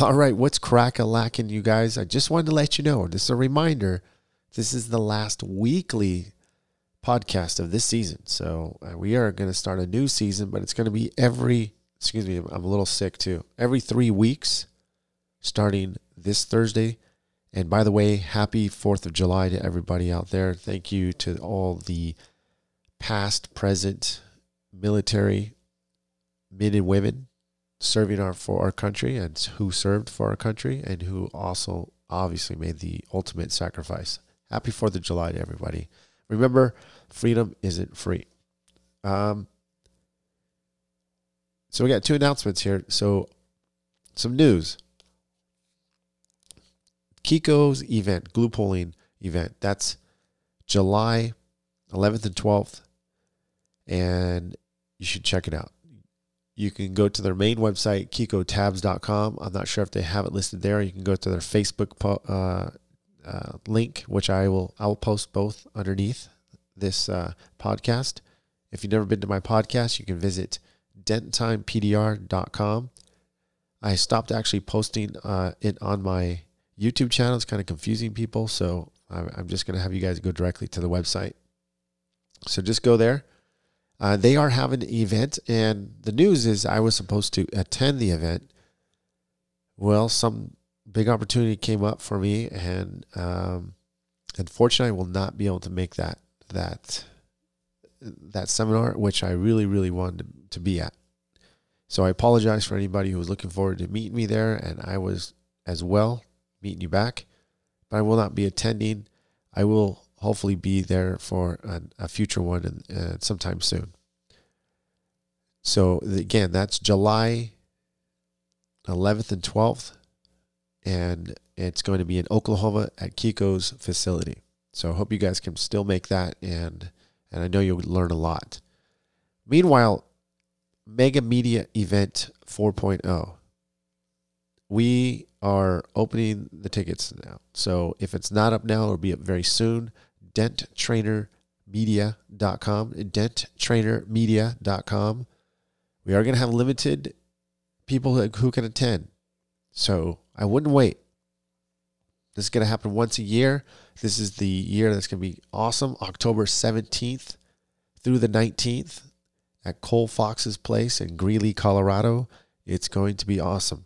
All right, what's crack a lacking, you guys? I just wanted to let you know. This is a reminder. This is the last weekly podcast of this season. So uh, we are going to start a new season, but it's going to be every, excuse me, I'm a little sick too, every three weeks starting this Thursday. And by the way, happy 4th of July to everybody out there. Thank you to all the past, present military men and women serving our for our country and who served for our country and who also obviously made the ultimate sacrifice. Happy 4th of July to everybody. Remember, freedom isn't free. Um, so we got two announcements here. So some news. Keco's event, glue pulling event. That's July 11th and 12th. And you should check it out. You can go to their main website, kecotabs.com. I'm not sure if they have it listed there. You can go to their Facebook po- uh, uh, link, which I will I will post both underneath this uh, podcast. If you've never been to my podcast, you can visit denttimepdr.com. I stopped actually posting uh, it on my YouTube channel. It's kind of confusing people, so I'm just going to have you guys go directly to the website. So just go there. Uh, they are having an event, and the news is I was supposed to attend the event. Well, some big opportunity came up for me, and um, unfortunately, I will not be able to make that that that seminar, which I really, really wanted to be at. So I apologize for anybody who was looking forward to meeting me there, and I was as well meeting you back. But I will not be attending. I will hopefully be there for a, a future one and uh, sometime soon. So again, that's July 11th and 12th, and it's going to be in Oklahoma at Keco's facility. So I hope you guys can still make that, and and I know you'll learn a lot. Meanwhile, Mega Media Event 4.0. We are opening the tickets now. So if it's not up now, it'll be up very soon. DentTrainerMedia.com. DentTrainerMedia.com. We are going to have limited people who can attend. So I wouldn't wait. This is going to happen once a year. This is the year that's going to be awesome. October 17th through the 19th at Cole Fox's place in Greeley, Colorado. It's going to be awesome.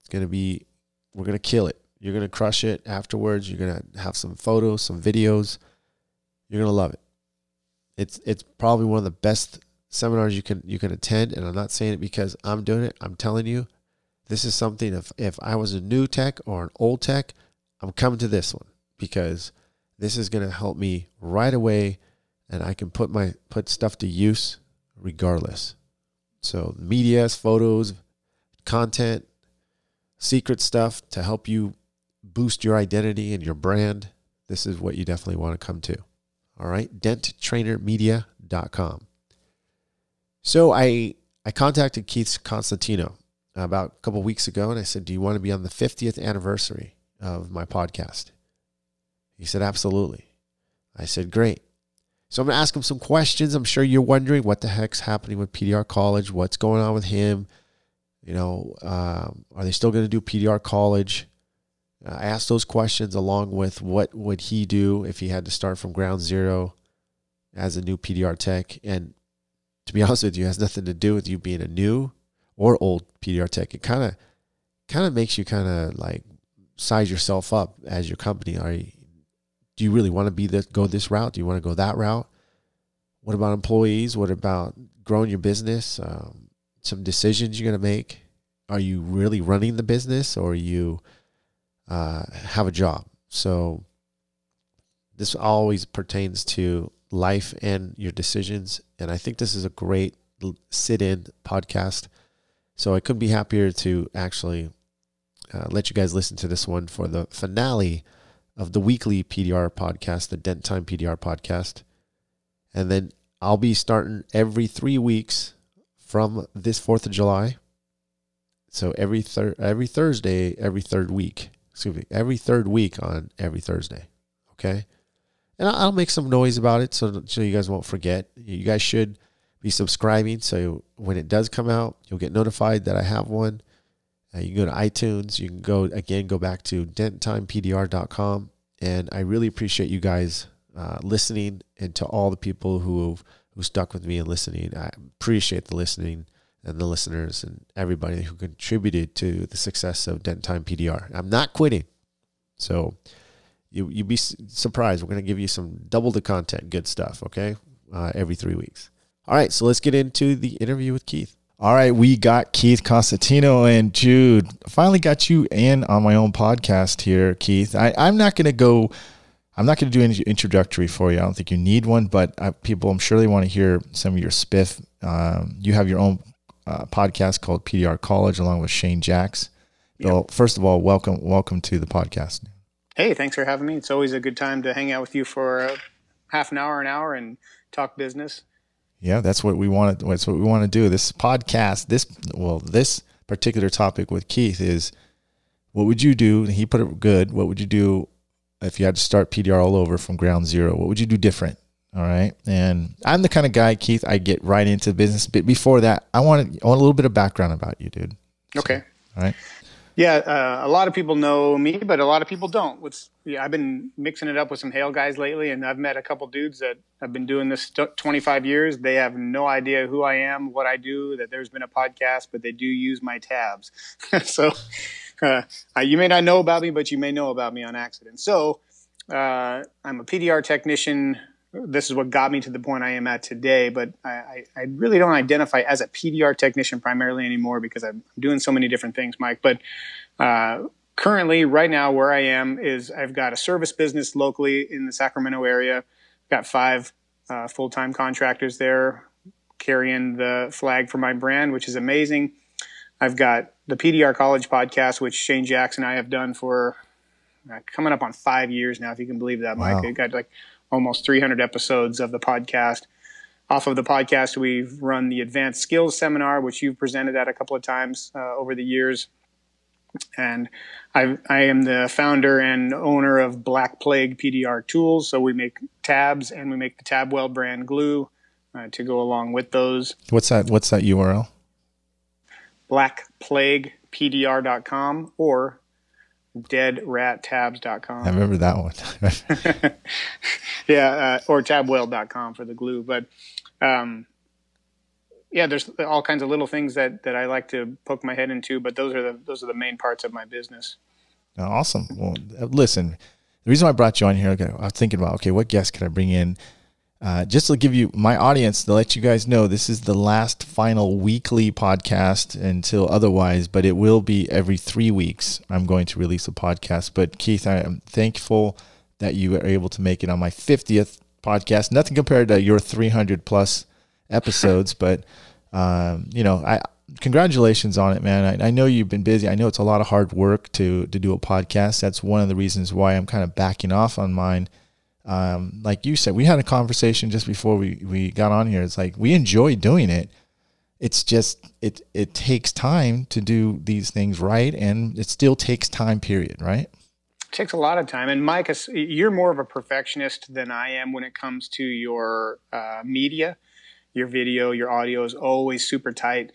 It's going to be, we're going to kill it. You're going to crush it afterwards. You're going to have some photos, some videos. You're to love it. It's it's probably one of the best seminars you can you can attend and I'm not saying it because I'm doing it. I'm telling you this is something if if I was a new tech or an old tech, I'm coming to this one because this is to help me right away and I can put my put stuff to use regardless. So medias, photos, content, secret stuff to help you boost your identity and your brand. This is what you definitely want to come to. All right, denttrainermedia.com. So I I contacted Keith Cosentino about a couple weeks ago and I said, "Do you want to be on the 50th anniversary of my podcast?" He said, "Absolutely." I said, "Great." So I'm going to ask him some questions. I'm sure you're wondering what the heck's happening with PDR College, what's going on with him. You know, um, are they still going to do PDR College? I asked those questions along with what would he do if he had to start from ground zero as a new PDR tech. And to be honest with you, has nothing to do with you being a new or old PDR tech. It kind of kind of makes you kind of like size yourself up as your company. Are you, do you really want to be this go this route? Do you want to go that route? What about employees? What about growing your business? Um, some decisions you're going to make. Are you really running the business or are you uh, have a job? So this always pertains to life and your decisions. And I think this is a great sit in podcast. So I couldn't be happier to actually uh, let you guys listen to this one for the finale of the weekly PDR podcast, the Dent Time PDR podcast. And then I'll be starting every three weeks from this 4th of July. So every thir- every Thursday, every third week, excuse me, every third week on every Thursday. Okay. And I'll make some noise about it so, so you guys won't forget. You guys should be subscribing. So when it does come out, you'll get notified that I have one. Uh, you can go to iTunes. You can go again, go back to denttimepdr.com. And I really appreciate you guys uh, listening and to all the people who who stuck with me and listening. I appreciate the listening and the listeners and everybody who contributed to the success of Dent Time PDR. I'm not quitting. So you you'd be surprised. We're going to give you some double the content, good stuff, okay? Uh, every three weeks. All right, so let's get into the interview with Keith. All right, we got Keith Cosentino and Jude. Finally got you in on my own podcast here, Keith. I, I'm not going to go. I'm not going to do any introductory for you. I don't think you need one, but I, people, I'm sure they want to hear some of your spiff. Um, you have your own uh, podcast called PDR College, along with Shane Jacks. Yep. Well, first of all, welcome, welcome to the podcast. Hey, thanks for having me. It's always a good time to hang out with you for uh, half an hour, an hour, and talk business. Yeah, that's what we want to. That's what we want to do. This podcast, this well, this particular topic with Keith is, what would you do? He put it good. What would you do if you had to start PDR all over from ground zero? What would you do different? All right, and I'm the kind of guy, Keith. I get right into business. But before that, I want I want a little bit of background about you, dude. So, okay. All right. Yeah, uh, a lot of people know me, but a lot of people don't. What's yeah, I've been mixing it up with some hail guys lately, and I've met a couple dudes that have been doing this 25 years. They have no idea who I am, what I do, that there's been a podcast, but they do use my tabs. so uh, you may not know about me, but you may know about me on accident. So uh, I'm a PDR technician this is what got me to the point I am at today. But I, I, really don't identify as a PDR technician primarily anymore because I'm doing so many different things, Mike. But uh, currently, right now, where I am is I've got a service business locally in the Sacramento area. I've got five uh, full time contractors there carrying the flag for my brand, which is amazing. I've got the PDR College podcast, which Shane Jackson and I have done for uh, coming up on five years now, if you can believe that, Mike. Wow. It got like almost 300 episodes of the podcast. Off of the podcast, we've run the Advanced Skills Seminar, which you've presented at a couple of times uh, over the years. And I, I am the founder and owner of Black Plague PDR Tools. So we make tabs and we make the Tabwell brand glue uh, to go along with those. What's that? What's that URL? BlackPlaguePDR.com or deadrattabs.com. I remember that one. yeah, uh, or tabwell.com for the glue. But um, yeah, there's all kinds of little things that, that I like to poke my head into, but those are the those are the main parts of my business. Awesome. Well, listen, the reason I brought you on here, okay, I was thinking about okay, what guest could I bring in? Uh, just to give you my audience to let you guys know this is the last final weekly podcast until otherwise but it will be every three weeks i'm going to release a podcast. But keith i am thankful that you were able to make it on my 50th podcast. Nothing compared to your 300 plus episodes but um, you know i congratulations on it man. I, I know you've been busy. I know it's a lot of hard work to to do a podcast. That's one of the reasons why i'm kind of backing off on mine um, like you said, we had a conversation just before we, we got on here. It's like we enjoy doing it. It's just it it takes time to do these things right, and it still takes time. Period. Right. It takes a lot of time. And Mike, you're more of a perfectionist than I am when it comes to your uh, media. Your video, your audio is always super tight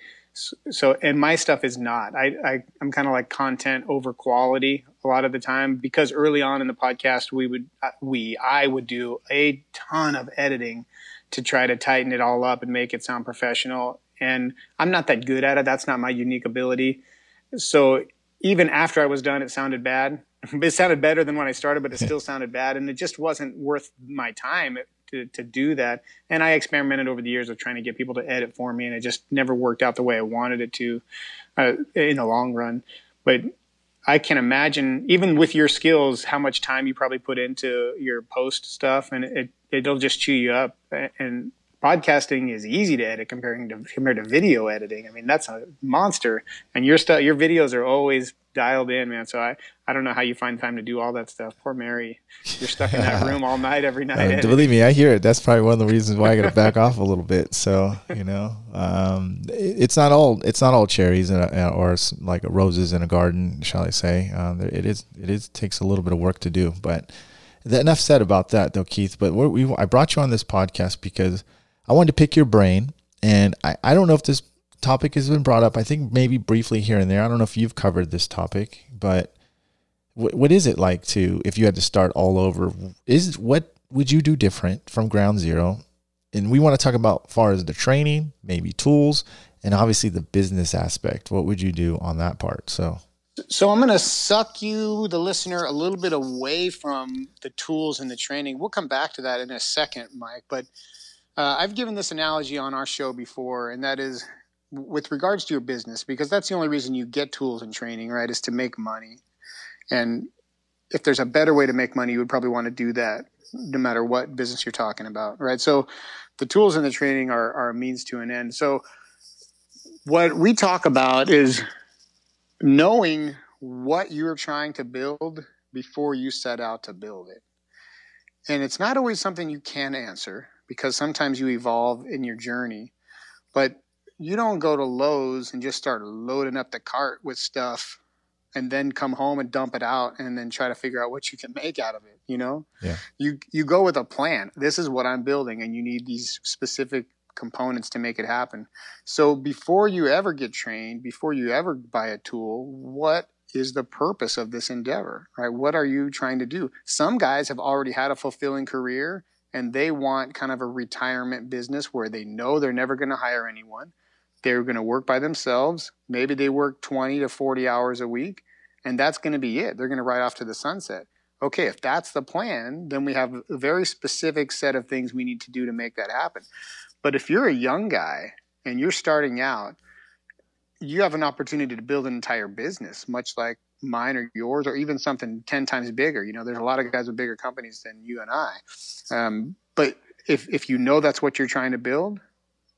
so and my stuff is not i, I i'm kind of like content over quality a lot of the time because early on in the podcast we would uh, we i would do a ton of editing to try to tighten it all up and make it sound professional. And i'm not that good at it. That's not my unique ability. So even after i was done it sounded bad. It sounded better than when i started but it still sounded bad. And it just wasn't worth my time to, to do that. And I experimented over the years of trying to get people to edit for me, and it just never worked out the way I wanted it to uh, in the long run. But I can imagine, even with your skills, how much time you probably put into your post stuff, and it it'll just chew you up. And podcasting is easy to edit comparing to compared to video editing. I mean, that's a monster. And your stuff, your videos are always dialed in, man. So I, I don't know how you find time to do all that stuff. Poor Mary, you're stuck in that room all night, every night. Uh, believe me, I hear it. That's probably one of the reasons why I got to back off a little bit. So you know, um, it, it's not all it's not all cherries and, uh, or like roses in a garden, shall I say? Um, it is it is takes a little bit of work to do, but. Enough said about that, though, Keith. But we I brought you on this podcast because I wanted to pick your brain, and I, I don't know if this topic has been brought up. I think maybe briefly here and there. I don't know if you've covered this topic, but what what is it like to if you had to start all over? Is what would you do different from ground zero? And we want to talk about far as the training, maybe tools, and obviously the business aspect. What would you do on that part? So so I'm going to suck you, the listener, a little bit away from the tools and the training. We'll come back to that in a second, Mike. But uh, I've given this analogy on our show before, and that is with regards to your business, because that's the only reason you get tools and training, right? Is to make money. And if there's a better way to make money, you would probably want to do that no matter what business you're talking about, right? So the tools and the training are, are a means to an end. So what we talk about is knowing what you're trying to build before you set out to build it. And it's not always something you can answer because sometimes you evolve in your journey. But you don't go to Lowe's and just start loading up the cart with stuff and then come home and dump it out and then try to figure out what you can make out of it, you know? Yeah. You you go with a plan. This is what I'm building and you need these specific components to make it happen. So before you ever get trained, before you ever buy a tool, what is the purpose of this endeavor, right? What are you trying to do? Some guys have already had a fulfilling career and they want kind of a retirement business where they know they're never going to hire anyone. They're going to work by themselves. Maybe they work 20 to 40 hours a week and that's going to be it. They're going to ride off to the sunset. Okay, if that's the plan, then we have a very specific set of things we need to do to make that happen. But if you're a young guy and you're starting out, you have an opportunity to build an entire business, much like mine or yours, or even something 10 times bigger. You know, there's a lot of guys with bigger companies than you and I. Um, but if, if you know that's what you're trying to build,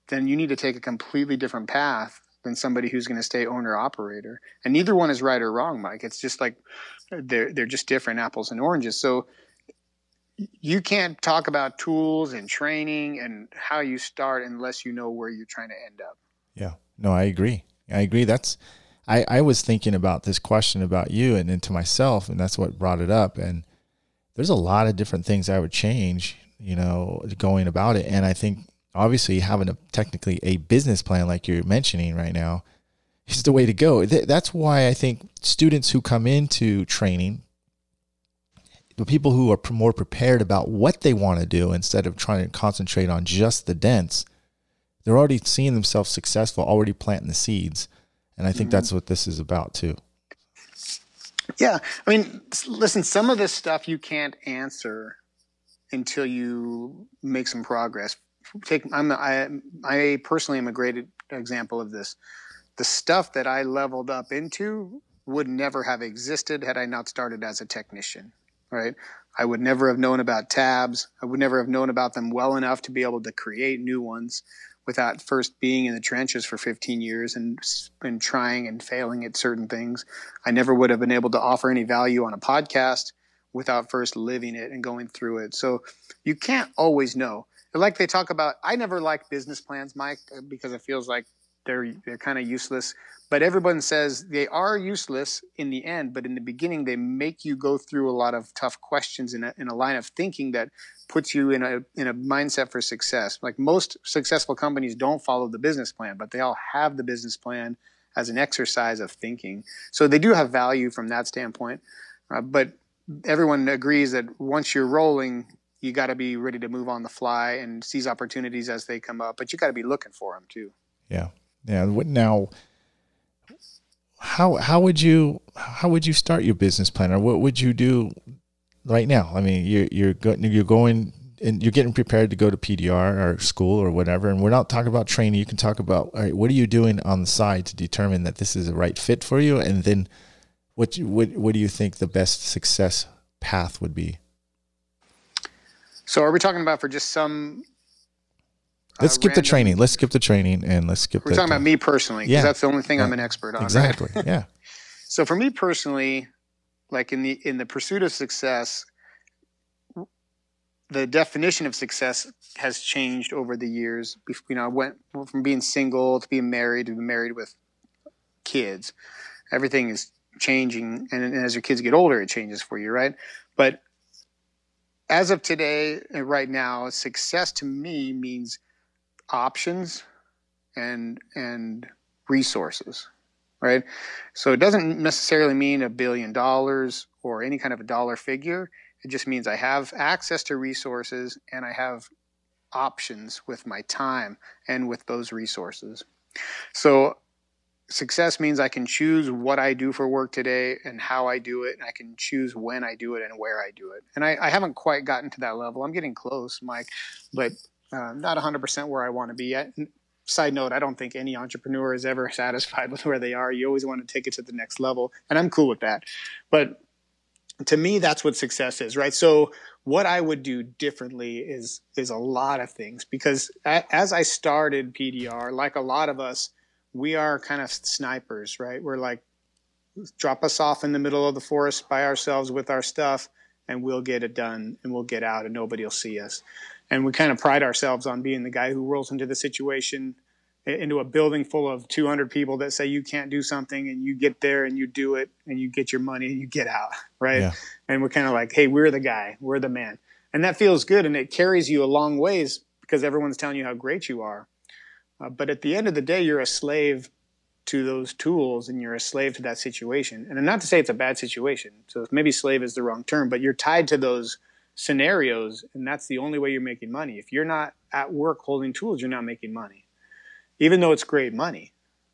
then you need to take a completely different path than somebody who's going to stay owner operator. And neither one is right or wrong, Mike. It's just like they're, they're just different apples and oranges. So you can't talk about tools and training and how you start unless you know where you're trying to end up. Yeah. No, I agree. I agree. That's I, I was thinking about this question about you and into myself, and that's what brought it up. And there's a lot of different things I would change, you know, going about it. And I think obviously having a technically a business plan like you're mentioning right now is the way to go. That's why I think students who come into training the people who are more prepared about what they want to do instead of trying to concentrate on just the dents, they're already seeing themselves successful, already planting the seeds. And I think mm-hmm. that's what this is about too. Yeah. I mean, listen, some of this stuff you can't answer until you make some progress. Take, I'm, I, I personally am a great example of this. The stuff that I leveled up into would never have existed had I not started as a technician right? I would never have known about tabs. I would never have known about them well enough to be able to create new ones without first being in the trenches for 15 years and and trying and failing at certain things. I never would have been able to offer any value on a podcast without first living it and going through it. So you can't always know. Like they talk about, I never like business plans, Mike, because it feels like they're they're kind of useless. But everyone says they are useless in the end but in the beginning they make you go through a lot of tough questions in a, in a line of thinking that puts you in a in a mindset for success. Like most successful companies don't follow the business plan but they all have the business plan as an exercise of thinking. So they do have value from that standpoint uh, but everyone agrees that once you're rolling you got to be ready to move on the fly and seize opportunities as they come up but you got to be looking for them too yeah yeah now how how would you how would you start your business plan or what would you do right now? I mean, you're you're going you're going and you're getting prepared to go to PDR or school or whatever, and we're not talking about training. You can talk about all right, what are you doing on the side to determine that this is a right fit for you, and then what what what do you think the best success path would be? So, are we talking about for just some uh, Let's skip random. the training. Let's skip the training and let's skip. We're the, talking about me personally because yeah. that's the only thing yeah. I'm an expert on. Exactly. Right? yeah. So for me personally, like in the in the pursuit of success, the definition of success has changed over the years. You know, I went from being single to being married to being married with kids. Everything is changing, and, and as your kids get older, it changes for you, right? But as of today, right now, success to me means options and and resources, right? So it doesn't necessarily mean a billion dollars or any kind of a dollar figure. It just means I have access to resources and I have options with my time and with those resources. So success means I can choose what I do for work today and how I do it. And I can choose when I do it and where I do it. And I, I haven't quite gotten to that level. I'm getting close, Mike, but uh, not 100% where I want to be yet. Side note, I don't think any entrepreneur is ever satisfied with where they are. You always want to take it to the next level. And I'm cool with that. But to me, that's what success is, right? So what I would do differently is is a lot of things because as I started PDR, like a lot of us, we are kind of snipers, right? We're like, drop us off in the middle of the forest by ourselves with our stuff, and we'll get it done, and we'll get out, and nobody will see us. And we kind of pride ourselves on being the guy who rolls into the situation, into a building full of 200 people that say you can't do something, and you get there and you do it, and you get your money and you get out, right? Yeah. And we're kind of like, hey, we're the guy, we're the man, and that feels good, and it carries you a long ways because everyone's telling you how great you are uh, but at the end of the day, you're a slave to those tools and you're a slave to that situation. And not to say it's a bad situation. So maybe slave is the wrong term, but you're tied to those scenarios and that's the only way you're making money. If you're not at work holding tools, you're not making money. Even though it's great money.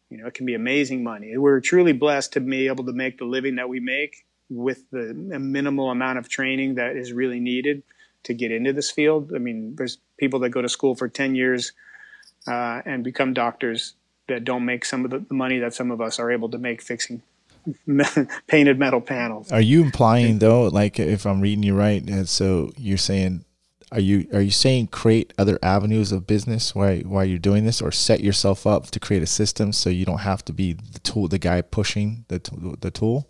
You know, it can be amazing money. We're truly blessed to be able to make the living that we make with the minimal amount of training that is really needed to get into this field. I mean, there's people that go to school for 10 years uh, and become doctors that don't make some of the money that some of us are able to make fixing painted metal panels. Are you implying though, like if I'm reading you right, uh, so you're saying, are you are you saying create other avenues of business while while you're doing this, or set yourself up to create a system so you don't have to be the tool, the guy pushing the the tool?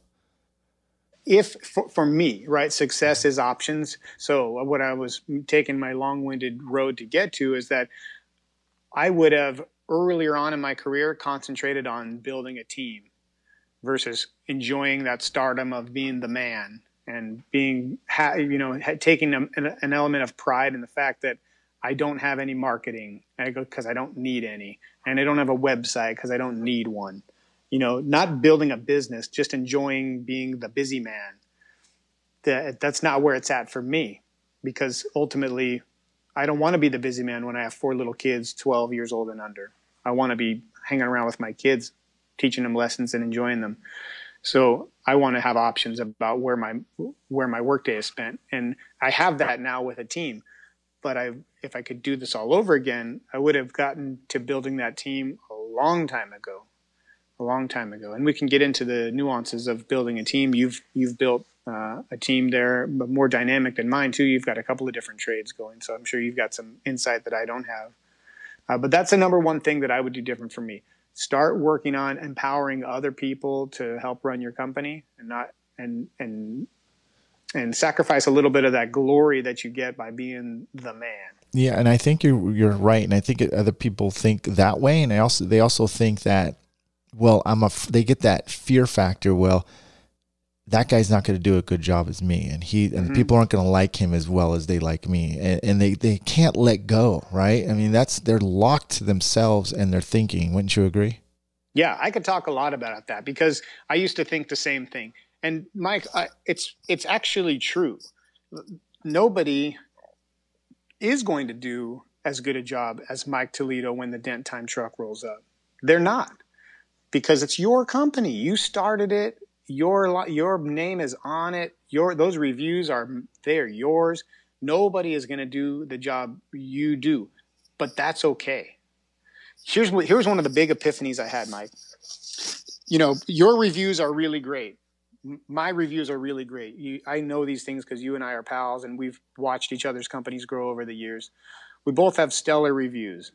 If for, for me, right, success is options. So what I was taking my long-winded road to get to is that I would have earlier on in my career concentrated on building a team versus enjoying that stardom of being the man and being, you know, taking an element of pride in the fact that I don't have any marketing because I don't need any, and I don't have a website because I don't need one. You know, not building a business, just enjoying being the busy man. That that's not where it's at for me, because ultimately I don't want to be the busy man when I have four little kids, 12 years old and under. I want to be hanging around with my kids, teaching them lessons and enjoying them. So I want to have options about where my where my workday is spent, and I have that now with a team. But I, if I could do this all over again, I would have gotten to building that team a long time ago, a long time ago. And we can get into the nuances of building a team. You've you've built uh, a team there, but more dynamic than mine too. You've got a couple of different trades going, so I'm sure you've got some insight that I don't have. Uh, but that's the number one thing that I would do different for me. Start working on empowering other people to help run your company, and not and and and sacrifice a little bit of that glory that you get by being the man. Yeah, and I think you're you're right, and I think other people think that way, and I also they also think that, well, I'm a they get that fear factor. Well, that guy's not going to do a good job as me and he and mm-hmm. people aren't going to like him as well as they like me and, and, they, they can't let go right? I mean that's they're locked to themselves and their thinking wouldn't you agree? Yeah i could talk a lot about that because i used to think the same thing. And mike I, it's it's actually true. Nobody is going to do as good a job as mike toledo when the dent time truck rolls up. They're not because it's your company. You started it your your name is on it. Your those reviews are they're yours. Nobody is going to do the job you do, but that's okay. Here's here's one of the big epiphanies I had, Mike. You know, your reviews are really great. My reviews are really great. You, I know these things because you and I are pals, and we've watched each other's companies grow over the years. We both have stellar reviews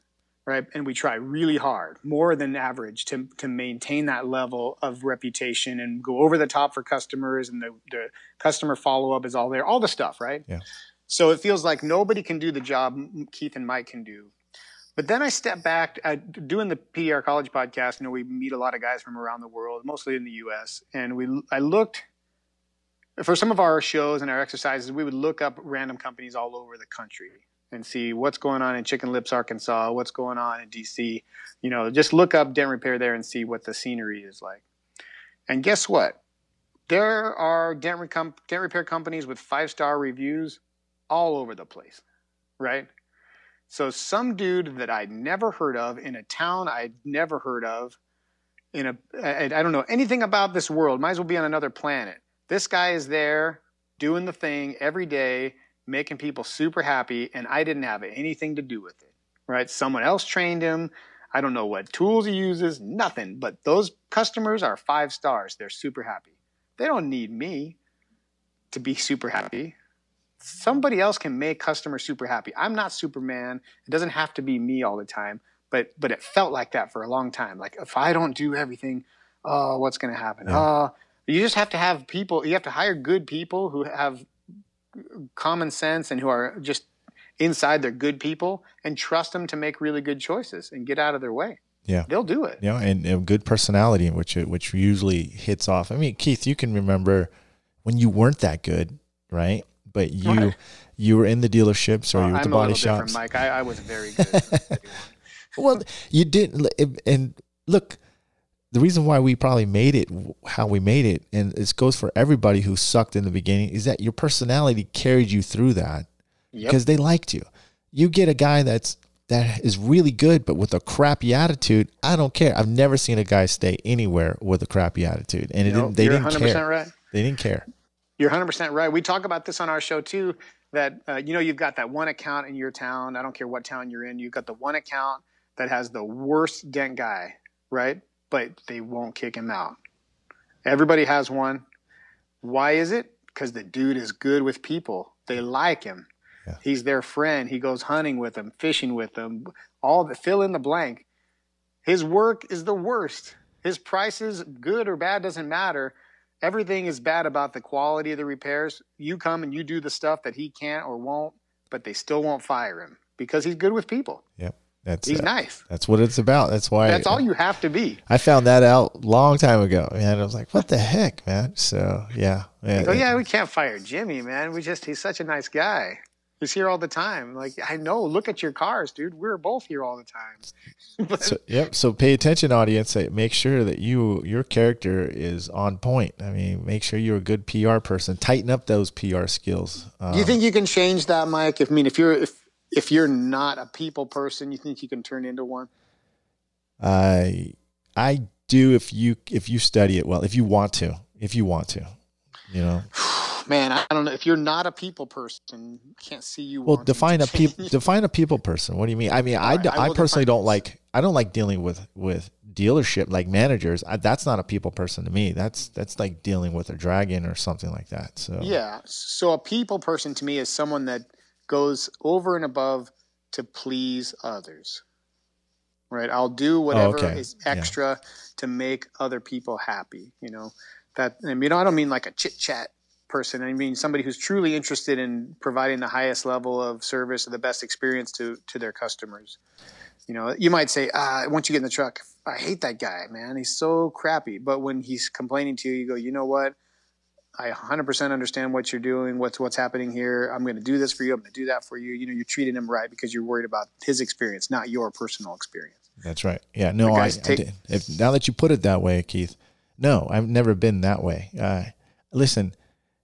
right? And we try really hard, more than average, to, to maintain that level of reputation and go over the top for customers. And the, the customer follow up is all there, all the stuff, right? Yeah. So it feels like nobody can do the job Keith and Mike can do. But then I step back uh, doing the PDR College podcast. You know, we meet a lot of guys from around the world, mostly in the U.S. And we, I looked for some of our shows and our exercises. We would look up random companies all over the country and see what's going on in Chicken Lips, Arkansas, what's going on in DC. You know, just look up dent repair there and see what the scenery is like. And guess what? There are dent, dent repair companies with five star reviews all over the place, right? So some dude that I'd never heard of in a town I'd never heard of, in a I, I don't know anything about this world. Might as well be on another planet. This guy is there doing the thing every day, making people super happy, and I didn't have anything to do with it. Right? Someone else trained him. I don't know what tools he uses, nothing. But those customers are five stars. They're super happy. They don't need me to be super happy. Somebody else can make customers super happy. I'm not Superman. It doesn't have to be me all the time. But but it felt like that for a long time. Like if I don't do everything, oh, what's going to happen? Yeah. Oh, you just have to have people. You have to hire good people who have common sense and who are just inside they're good people and trust them to make really good choices and get out of their way. Yeah. They'll do it. yeah and, and good personality, which uh, which usually hits off. I mean, Keith, you can remember when you weren't that good, right? But oh, you Right. you were in the dealerships or Well, you were at the I'm body shops. Mike. I, I was very good. well, you didn't. And look, the reason why we probably made it how we made it, and this goes for everybody who sucked in the beginning, is that your personality carried you through that yep. because they liked you. You get a guy that's that is really good, but with a crappy attitude. I don't care. I've never seen a guy stay anywhere with a crappy attitude, and it Nope, didn't, they you're didn't 100% care. right. They didn't care. You're 100% right. We talk about this on our show too. That uh, you know, you've got that one account in your town. I don't care what town you're in. You've got the one account that has the worst dent guy, right? But they won't kick him out. Everybody has one. Why is it? Because the dude is good with people. They like him. Yeah. He's their friend. He goes hunting with them, fishing with them. All the fill in the blank. His work is the worst. His prices, good or bad, doesn't matter everything is bad about the quality of the repairs. You come and you do the stuff that he can't or won't, but they still won't fire him because he's good with people. Yep, that's He's uh, nice. that's what it's about. That's why That's all you have to be. I found that out long time ago, and I was like, "What the heck, man?" So yeah, yeah, Oh yeah, we can't fire Jimmy, man. We just he's such a nice guy. He's here all the time. Like I know, look at your cars, dude. We're both here all the time. but So, yep. So pay attention, audience. Make sure that you your character is on point. I mean, make sure you're a good PR person. Tighten up those PR skills. Um, do you think you can change that, Mike? If I mean, if you're if if you're not a people person, you think you can turn into one? I I do if you if you study it well. If you want to, if you want to, you know. Man, I don't know. If you're not a people person, I can't see you. Well, define a people define a people person. What do you mean? I mean, I, right, d- I personally don't like I don't like dealing with with dealership like managers. I, that's not a people person to me. That's that's like dealing with a dragon or something like that. So Yeah. So a people person to me is someone that goes over and above to please others. Right? I'll do whatever okay. is Yeah. extra to make other people happy, you know. That I mean, I don't mean like a chit-chat person. I mean somebody who's truly interested in providing the highest level of service or the best experience to to their customers. You know, you might say, ah, once you get in the truck, I hate that guy, man. He's so crappy. But when he's complaining to you, you go, you know what? I 100% understand what you're doing, what's what's happening here. I'm going to do this for you. I'm going to do that for you. You know, you're treating him right because you're worried about his experience, not your personal experience. That's right. Yeah. No, I, I take- did. If now that you put it that way, Keith, no, I've never been that way. Uh, listen,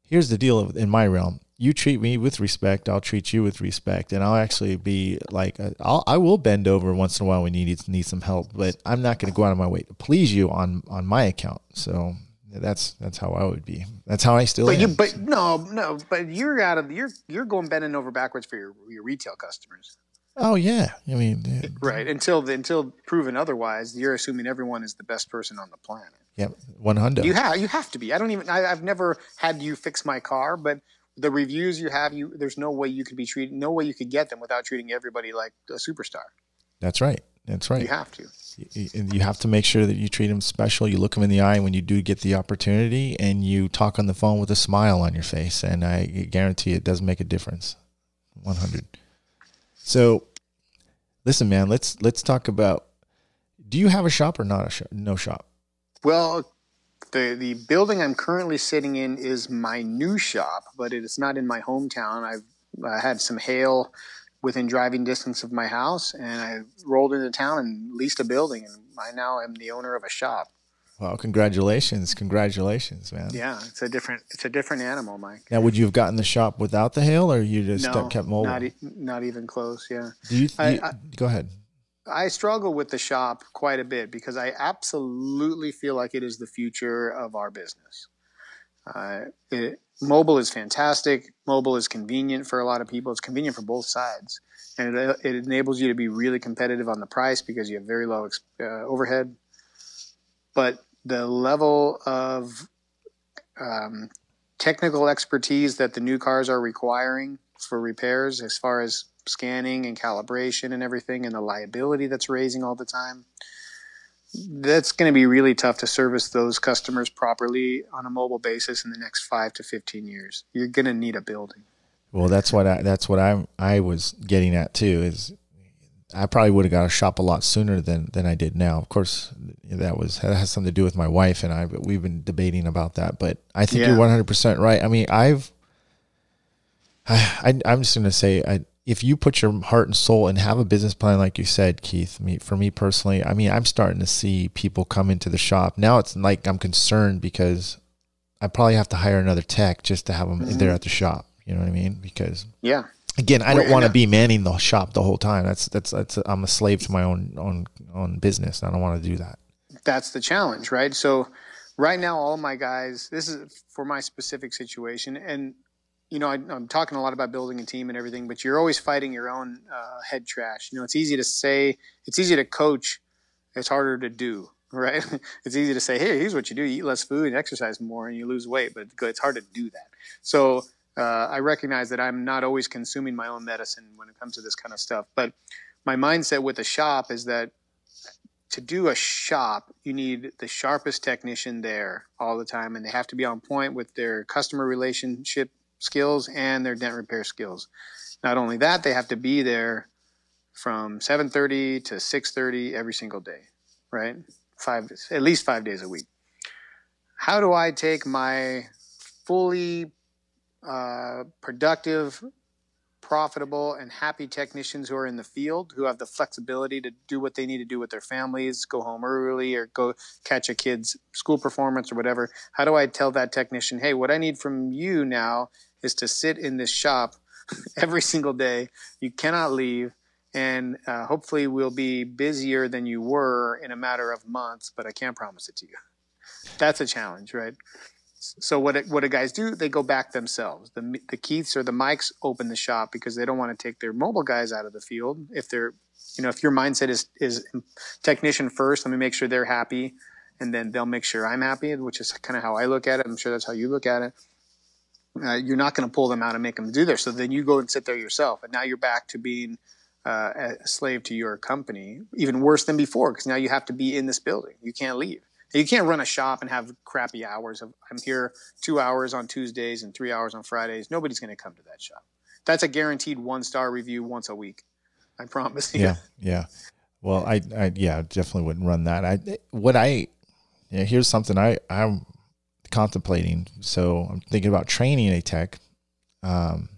here's the deal in my realm. You treat me with respect, I'll treat you with respect, and I'll actually be like, uh, I'll, I will bend over once in a while when you need need some help, but I'm not going to go out of my way to please you on on my account. So that's that's how I would be. That's how I still But am. you, but no, no, but you're out of you're you're going bending over backwards for your your retail customers, oh yeah, I mean, right? Until the, until proven otherwise, you're assuming everyone is the best person on the planet. Yep, one hundred. You have you have to be. I don't even. I, I've never had you fix my car, but the reviews you have, you there's no way you could be treated, no way you could get them without treating everybody like a superstar. That's right. That's right. You have to. And you have to make sure that you treat them special. You look them in the eye when you do get the opportunity, and you talk on the phone with a smile on your face. And I guarantee it does make a difference. One hundred. So, listen, man. Let's let's talk about. Do you have a shop or not a shop? No shop. Well, the the building I'm currently sitting in is my new shop, but it is not in my hometown. I've had some hail within driving distance of my house, and I rolled into town and leased a building, and I now am the owner of a shop. Well, congratulations, congratulations, man. Yeah, it's a different it's a different animal, Mike. Now, would you have gotten the shop without the hail, or you just no, kept mobile? Not, e- not even close. Yeah. Do you? I- you- I- go ahead. I struggle with the shop quite a bit because I absolutely feel like it is the future of our business. Uh, it, mobile is fantastic. Mobile is convenient for a lot of people. It's convenient for both sides, and it, it enables you to be really competitive on the price because you have very low uh, overhead. But the level of um, technical expertise that the new cars are requiring for repairs, as far as scanning and calibration and everything, and the liability that's raising all the time. That's going to be really tough to service those customers properly on a mobile basis in the next five to fifteen years. You're going to need a building. Well, that's what I that's what I I was getting at too. Is I probably would have got a shop a lot sooner than than I did now. Of course, that was that has something to do with my wife and I. But we've been debating about that. But I think Yeah. you're 100 percent right. I mean, I've I, I'm just gonna say, I, if you put your heart and soul and have a business plan, like you said, Keith. Me, for me personally, I mean, I'm starting to see people come into the shop now. It's like I'm concerned because I probably have to hire another tech just to have them there at the shop. You know what I mean? Because Yeah, again, I don't want to uh, be manning the shop the whole time. That's that's that's I'm a slave to my own own own business. I don't want to do that. that's the challenge, right? So, right now, all my guys, this is for my specific situation, and you know, I, I'm talking a lot about building a team and everything, but you're always fighting your own uh, head trash. You know, it's easy to say, it's easy to coach, it's harder to do, right? it's easy to say, hey, here's what you do: you eat less food and exercise more, and you lose weight, but it's hard to do that. So. Uh, I recognize that I'm not always consuming my own medicine when it comes to this kind of stuff. But my mindset with the shop is that to do a shop, you need the sharpest technician there all the time, and they have to be on point with their customer relationship skills and their dent repair skills. Not only that, they have to be there from 7:30 to 6:30 every single day, right? Five, at least five days a week. How do I take my fully uh, productive, profitable, and happy technicians who are in the field who have the flexibility to do what they need to do with their families, go home early, or go catch a kid's school performance or whatever. How do I tell that technician, hey, what I need from you now is to sit in this shop every single day? You cannot leave. And uh, hopefully, we'll be busier than you were in a matter of months, but I can't promise it to you. That's a challenge, right? So what what do guys do? They go back themselves. The the Keiths or the Mikes open the shop because they don't want to take their mobile guys out of the field. If they're, you know, if your mindset is is technician first, let me make sure they're happy, and then they'll make sure I'm happy, which is kind of how I look at it. I'm sure that's how you look at it. Uh, you're not going to pull them out and make them do there. So then you go and sit there yourself, and now you're back to being uh, a slave to your company, even worse than before, because now you have to be in this building. You can't leave. You can't run a shop and have crappy hours. Of, I'm here two hours on Tuesdays and three hours on Fridays. Nobody's going to come to that shop. That's a guaranteed one star review once a week. I promise you. Yeah, yeah. Well, I, I yeah, definitely wouldn't run that. I what I yeah, here's something I I'm contemplating. So I'm thinking about training a tech. Um,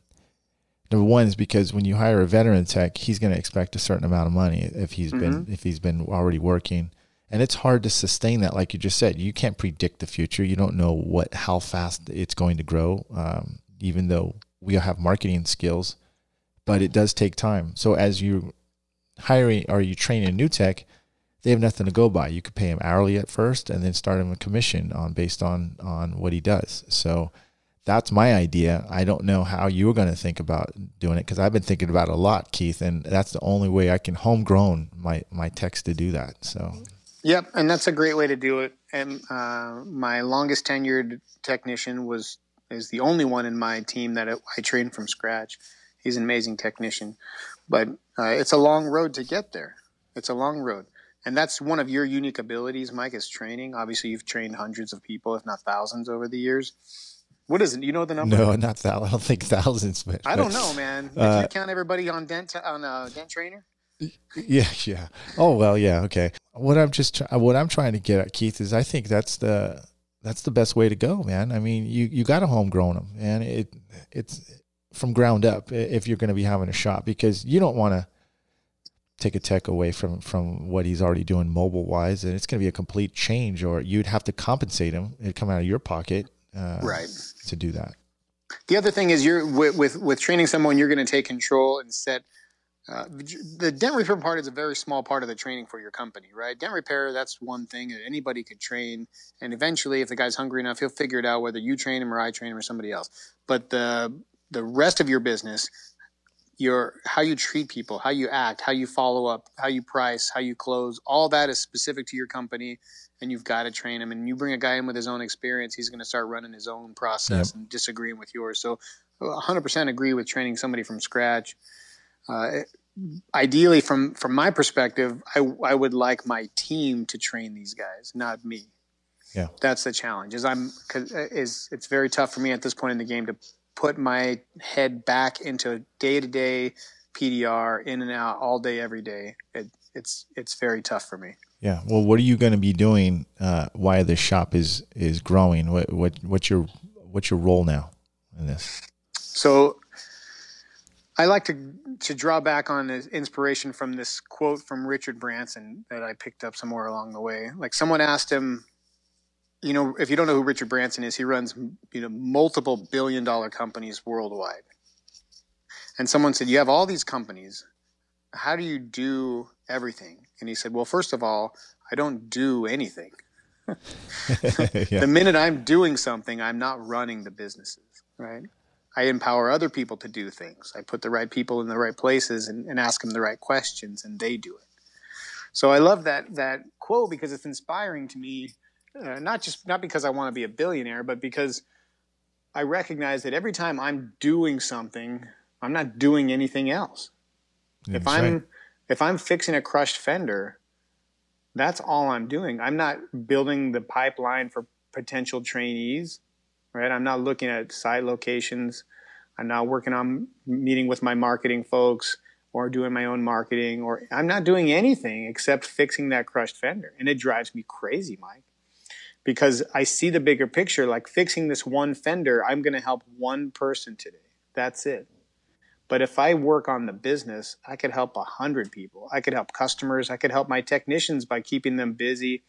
number one is because when you hire a veteran tech, he's going to expect a certain amount of money if he's been if he's been already working, and it's hard to sustain that. Like you just said, you can't predict the future. You don't know what how fast it's going to grow. Um, even though we have marketing skills, but it does take time. So as you hiring or you training a new tech, they have nothing to go by. You could pay him hourly at first, and then start him a commission on based on on what he does. So that's my idea. I don't know how you're going to think about doing it because I've been thinking about it a lot, Keith, and that's the only way I can homegrown my my techs to do that. So Yep, and that's a great way to do it. And uh, my longest tenured technician was is the only one in my team that I trained from scratch. He's an amazing technician, but uh, it's a long road to get there. It's a long road, and that's one of your unique abilities, Mike, is training. Obviously, you've trained hundreds of people, if not thousands, over the years. What is it? You know the number? no, not that. I don't think thousands, but I don't know, man. Uh, you count everybody on dent on uh, dent trainer. Yeah, yeah. Oh well, yeah. Okay. What I'm just what I'm trying to get at, Keith, is I think that's the that's the best way to go, man. I mean, you you got to homegrown them, and it it's from ground up if you're going to be having a shop because you don't want to take a tech away from from what he's already doing mobile wise and it's going to be a complete change or you'd have to compensate him it'd come out of your pocket uh, right to do that the other thing is you're with with, with training someone you're going to take control and set uh, the dent repair part is a very small part of the training for your company, right? Dent repair, that's one thing that anybody could train. And eventually, if the guy's hungry enough, he'll figure it out whether you train him or I train him or somebody else. But the, the rest of your business, your, how you treat people, how you act, how you follow up, how you price, how you close, all that is specific to your company. And you've got to train him. And you bring a guy in with his own experience, he's going to start running his own process yep. and disagreeing with yours. So 100% agree with training somebody from scratch. Uh, ideally, from from my perspective, I I would like my team to train these guys, not me. Yeah, that's the challenge. Is I'm cause is it's very tough for me at this point in the game to put my head back into day to day PDR in and out all day every day. It, it's it's very tough for me. Yeah. Well, what are you going to be doing? Uh, why the shop is is growing? What what what's your what's your role now in this? So I like to to draw back on inspiration from this quote from Richard Branson that I picked up somewhere along the way. Like someone asked him, you know, if you don't know who Richard Branson is, he runs you know multiple billion dollar companies worldwide. And someone said, "You have all these companies. How do you do everything?" And he said, "Well, first of all, I don't do anything. yeah. The minute I'm doing something, I'm not running the businesses, right?" I empower other people to do things. I put the right people in the right places and, and ask them the right questions, and they do it. So I love that that quote because it's inspiring to me. Uh, not just not because I want to be a billionaire, but because I recognize that every time I'm doing something, I'm not doing anything else. That's if I'm right. if I'm fixing a crushed fender, that's all I'm doing. I'm not building the pipeline for potential trainees right? I'm not looking at site locations. I'm not working on meeting with my marketing folks or doing my own marketing or I'm not doing anything except fixing that crushed fender. And it drives me crazy, Mike. Because I see the bigger picture, like fixing this one fender, I'm going to help one person today. That's it. But if I work on the business, I could help a hundred people. I could help customers. I could help my technicians by keeping them busy.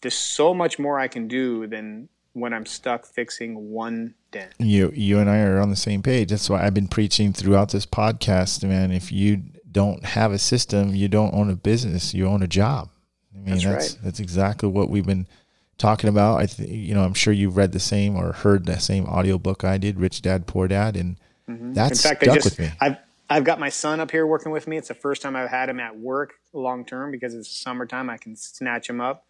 There's so much more I can do than when I'm stuck fixing one dent. You you and I are on the same page. That's why I've been preaching throughout this podcast, man. If you don't have a system, you don't own a business. You own a job. I mean, that's that's, right. that's exactly what we've been talking about. I think you know, I'm sure you've read the same or heard the same audiobook I did, Rich Dad Poor Dad, and mm-hmm. that's In fact, stuck I just, with me. I've I've got my son up here working with me. It's the first time I've had him at work long term because it's summertime. I can snatch him up,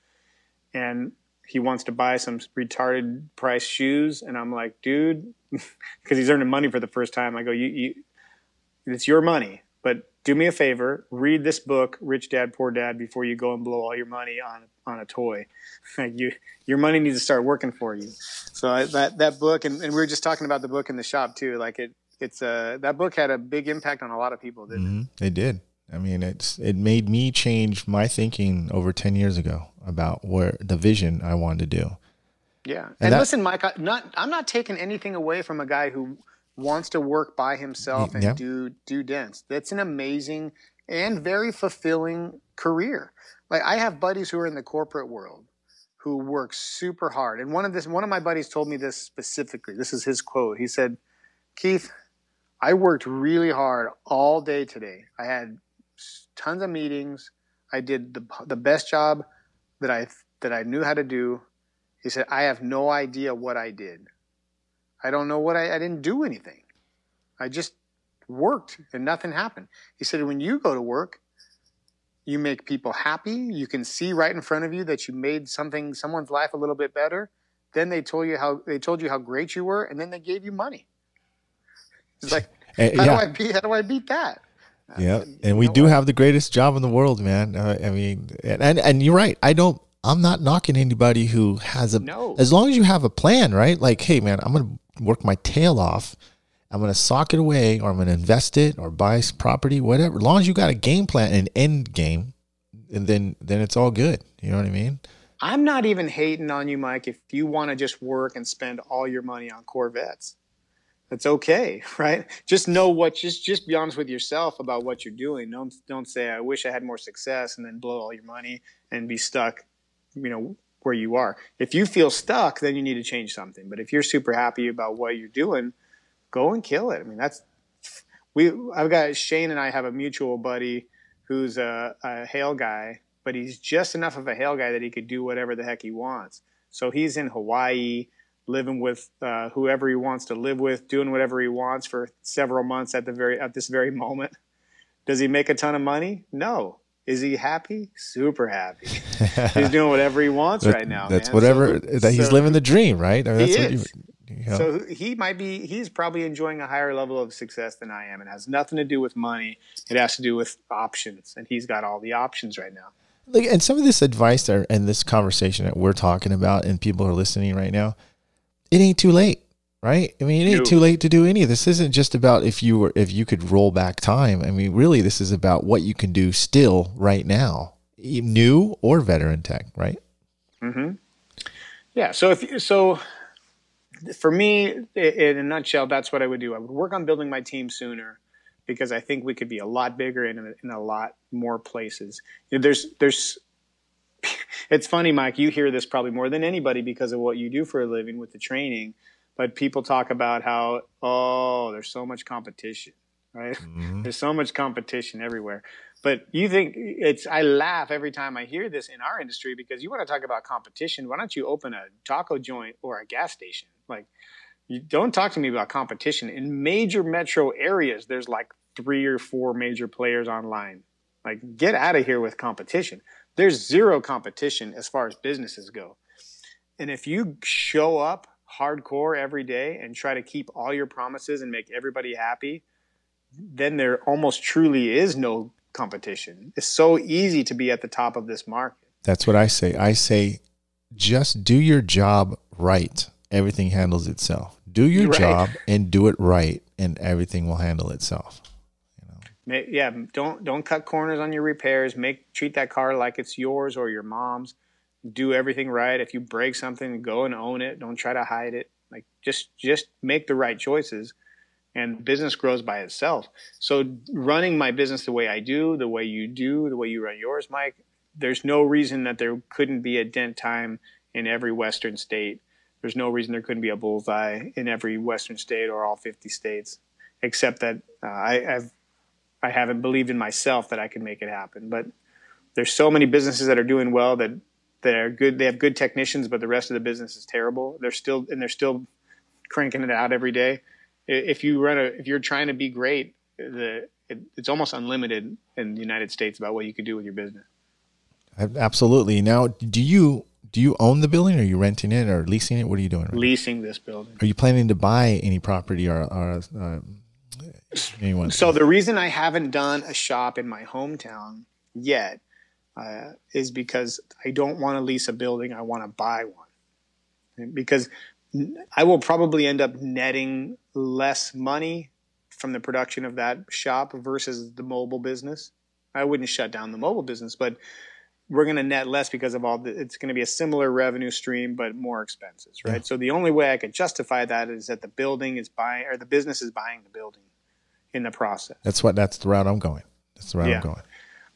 and he wants to buy some retarded price shoes. And i'm like dude because he's earning money for the first time. I go you, you it's your money but do me a favor read this book rich dad poor dad before you go and blow all your money on on a toy. You your money needs to start working for you. So I, that that book and, and we were just talking about the book in the shop too. Like it it's uh that book had a big impact on a lot of people didn't mm-hmm. it it did I mean, it's it made me change my thinking over ten years ago about where the vision I wanted to do. Yeah, and, and that, listen, Mike, I, not I'm not taking anything away from a guy who wants to work by himself and yeah. do do dents. That's an amazing and very fulfilling career. Like I have buddies who are in the corporate world who work super hard, and one of this one of my buddies told me this specifically. This is his quote. He said, "Keith." I worked really hard all day today. I had tons of meetings. I did the the best job that I that I knew how to do. He said, I have no idea what I did. I don't know what I, I didn't do anything. I just worked and nothing happened. He said, when you go to work, you make people happy. You can see right in front of you that you made something, someone's life a little bit better. Then they told you how they told you how great you were, and then they gave you money. It's like, uh, how yeah. do I beat? How do I beat that? Yeah, and we do what? have the greatest job in the world, man. Uh, I mean, and and you're right. I don't. I'm not knocking anybody who has a. No. As long as you have a plan, right? Like, hey, man, I'm gonna work my tail off. I'm gonna sock it away, or I'm gonna invest it, or buy property, whatever. As long as you got a game plan, an end game, and then then it's all good. You know what I mean? I'm not even hating on you, Mike. If you want to just work and spend all your money on Corvettes, That's okay, right? Just know what just just be honest with yourself about what you're doing. Don't don't say I wish I had more success and then blow all your money and be stuck, you know, where you are. If you feel stuck, then you need to change something. But if you're super happy about what you're doing, go and kill it. I mean, that's we. I've got Shane and I have a mutual buddy who's a, a hail guy, but he's just enough of a hail guy that he could do whatever the heck he wants. So he's in Hawaii, living with uh, whoever he wants to live with, doing whatever he wants for several months at the very at this very moment. Does he make a ton of money? No. Is he happy? Super happy. he's doing whatever he wants That- right now. That's man. whatever So- that he's so- living the dream, right? I mean, He is. you, you know. So he might be, he's probably enjoying a higher level of success than I am. It has nothing to do with money. It has to do with options. And he's got all the options right now. Look, and some of this advice and this conversation that we're talking about, and people are listening right now, it ain't too late, right? I mean, it ain't too late to do any. of This isn't just about if you were if you could roll back time. I mean, really, this is about what you can do still right now, new or veteran tech, right? mm-hmm Yeah. So if you, so, for me, in a nutshell, that's what I would do. I would work on building my team sooner because I think we could be a lot bigger in a, in a lot more places. You know, there's there's. It's funny, Mike. You hear this probably more than anybody because of what you do for a living with the training. But people talk about how oh, there's so much competition, right? Mm-hmm. There's so much competition everywhere. But you think it's, I laugh every time I hear this in our industry because you want to talk about competition. Why don't you open a taco joint or a gas station? Like, you don't talk to me about competition. In major metro areas, there's like three or four major players online. Like, get out of here with competition. There's zero competition as far as businesses go. And if you show up hardcore every day and try to keep all your promises and make everybody happy, then there almost truly is no competition. It's so easy to be at the top of this market. That's what I say. I say, just do your job right. Everything handles itself. Do your Right. job and do it right, and everything will handle itself. Yeah, don't don't cut corners on your repairs. Make treat that car like it's yours or your mom's. Do everything right. If you break something, go and own it. Don't try to hide it. Like just just make the right choices, and business grows by itself. So running my business the way I do, the way you do, the way you run yours, Mike. There's no reason that there couldn't be a dent time in every Western state. There's no reason there couldn't be a bullseye in every Western state or all 50 states, except that uh, I, I've I haven't believed in myself that I can make it happen. But there's so many businesses that are doing well that are good. They have good technicians, but the rest of the business is terrible. They're still and they're still cranking it out every day. If you run a, if you're trying to be great, the it, it's almost unlimited in the United States about what you could do with your business. Absolutely. Now, do you do you own the building? Or are you renting it or leasing it? What are you doing? right now? Leasing this building. Are you planning to buy any property or, or uh, anyone? So the reason I haven't done a shop in my hometown yet uh, is because I don't want to lease a building. I want to buy one because I will probably end up netting less money from the production of that shop versus the mobile business. I wouldn't shut down the mobile business, but we're going to net less because of all the, it's going to be a similar revenue stream, but more expenses, right? Yeah. So the only way I could justify that is that the building is buying or the business is buying the building in the process. that's what that's the route I'm going. That's the route Yeah. I'm going.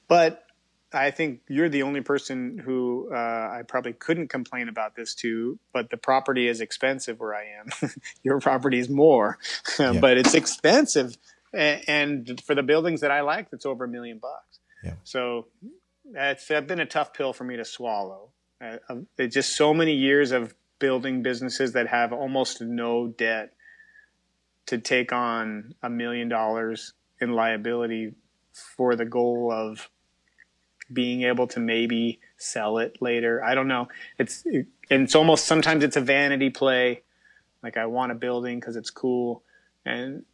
But I think you're the only person who uh, I probably couldn't complain about this to. But the property is expensive where I am. Your property is more, but it's expensive. And for the buildings that I like, that's over a million bucks. Yeah. So that's that's been a tough pill for me to swallow. Uh, um, it's just so many years of building businesses that have almost no debt to take on a million dollars in liability for the goal of being able to maybe sell it later. I don't know. It's and it's almost sometimes it's a vanity play. Like I want a building because it's cool, and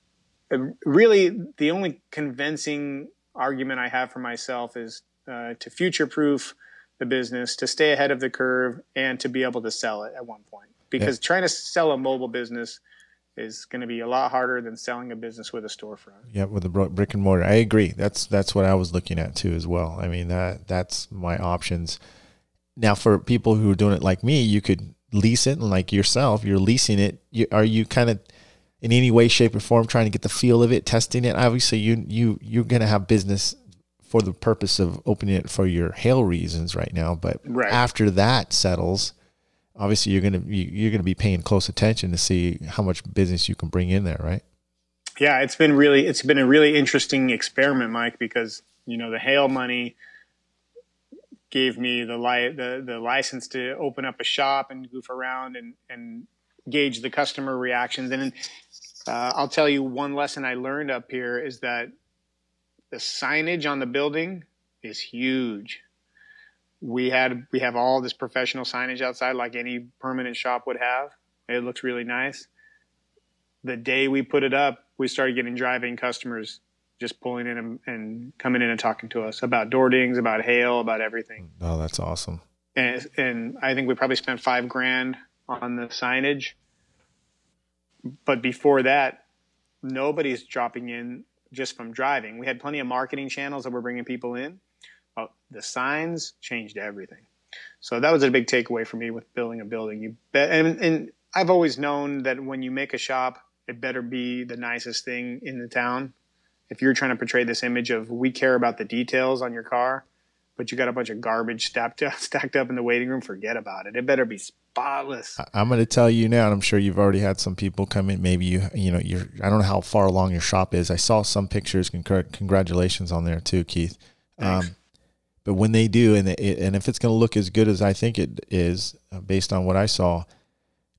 uh, really the only convincing argument I have for myself is uh, to future proof the business, to stay ahead of the curve, and to be able to sell it at one point. Because trying to sell a mobile business is going to be a lot harder than selling a business with a storefront. Yeah, with the bro- brick and mortar. I agree. That's that's what I was looking at too as well. I mean that that's my options. Now for people who are doing it like me, you could lease it and like yourself, you're leasing it. You, are you kind of in any way, shape, or form, trying to get the feel of it, testing it. Obviously, you you you're going to have business for the purpose of opening it for your hail reasons right now. But Right. after that settles, obviously you're going to you, you're to be paying close attention to see how much business you can bring in there, right? Yeah, it's been really it's been a really interesting experiment, Mike, because you know the hail money gave me the li- the the license to open up a shop and goof around and and gauge the customer reactions. And uh, I'll tell you one lesson I learned up here is that the signage on the building is huge. We had we have all this professional signage outside, like any permanent shop would have. It looks really nice the day we put it up, we started getting driving customers just pulling in and, and coming in and talking to us about door dings, about hail, about everything. Oh, that's awesome. And, and I think we probably spent five grand on the signage. But before that, nobody's dropping in just from driving. We had plenty of marketing channels that were bringing people in. The signs changed everything. So that was a big takeaway for me with building a building. You bet, and, and I've always known that when you make a shop, it better be the nicest thing in the town. If you're trying to portray this image of we care about the details on your car, but you got a bunch of garbage stacked up, stacked up in the waiting room, forget about it. It better be spotless. I'm going to tell you now, and I'm sure you've already had some people come in. Maybe you, you know, you're. I don't know how far along your shop is. I saw some pictures. Congr- congratulations on there too, Keith. Um, but when they do, and it, and if it's going to look as good as I think it is, uh, based on what I saw,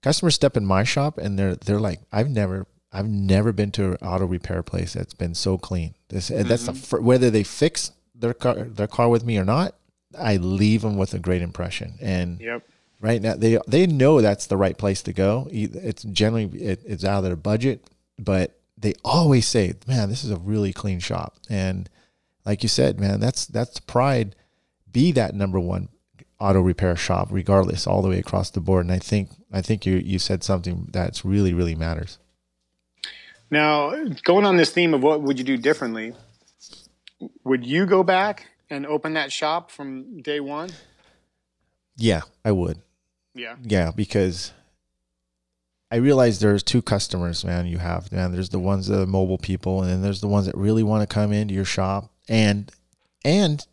customers step in my shop and they're they're like, I've never. I've never been to an auto repair place that's been so clean. This, and That's the fir- whether they fix their car their car with me or not. I leave them with a great impression, and Yep. right now they they know that's the right place to go. It's generally it, it's out of their budget but they always say man this is a really clean shop. And like you said man that's that's pride. Be that number one auto repair shop regardless all the way across the board. And i think i think you you said something that's really really matters. Now, going on this theme of what would you do differently, would you go back and open that shop from day one? yeah i would Yeah. Yeah, because I realize there's two customers, man. You have, man. There's the ones that are mobile people, and then there's the ones that really want to come into your shop. And and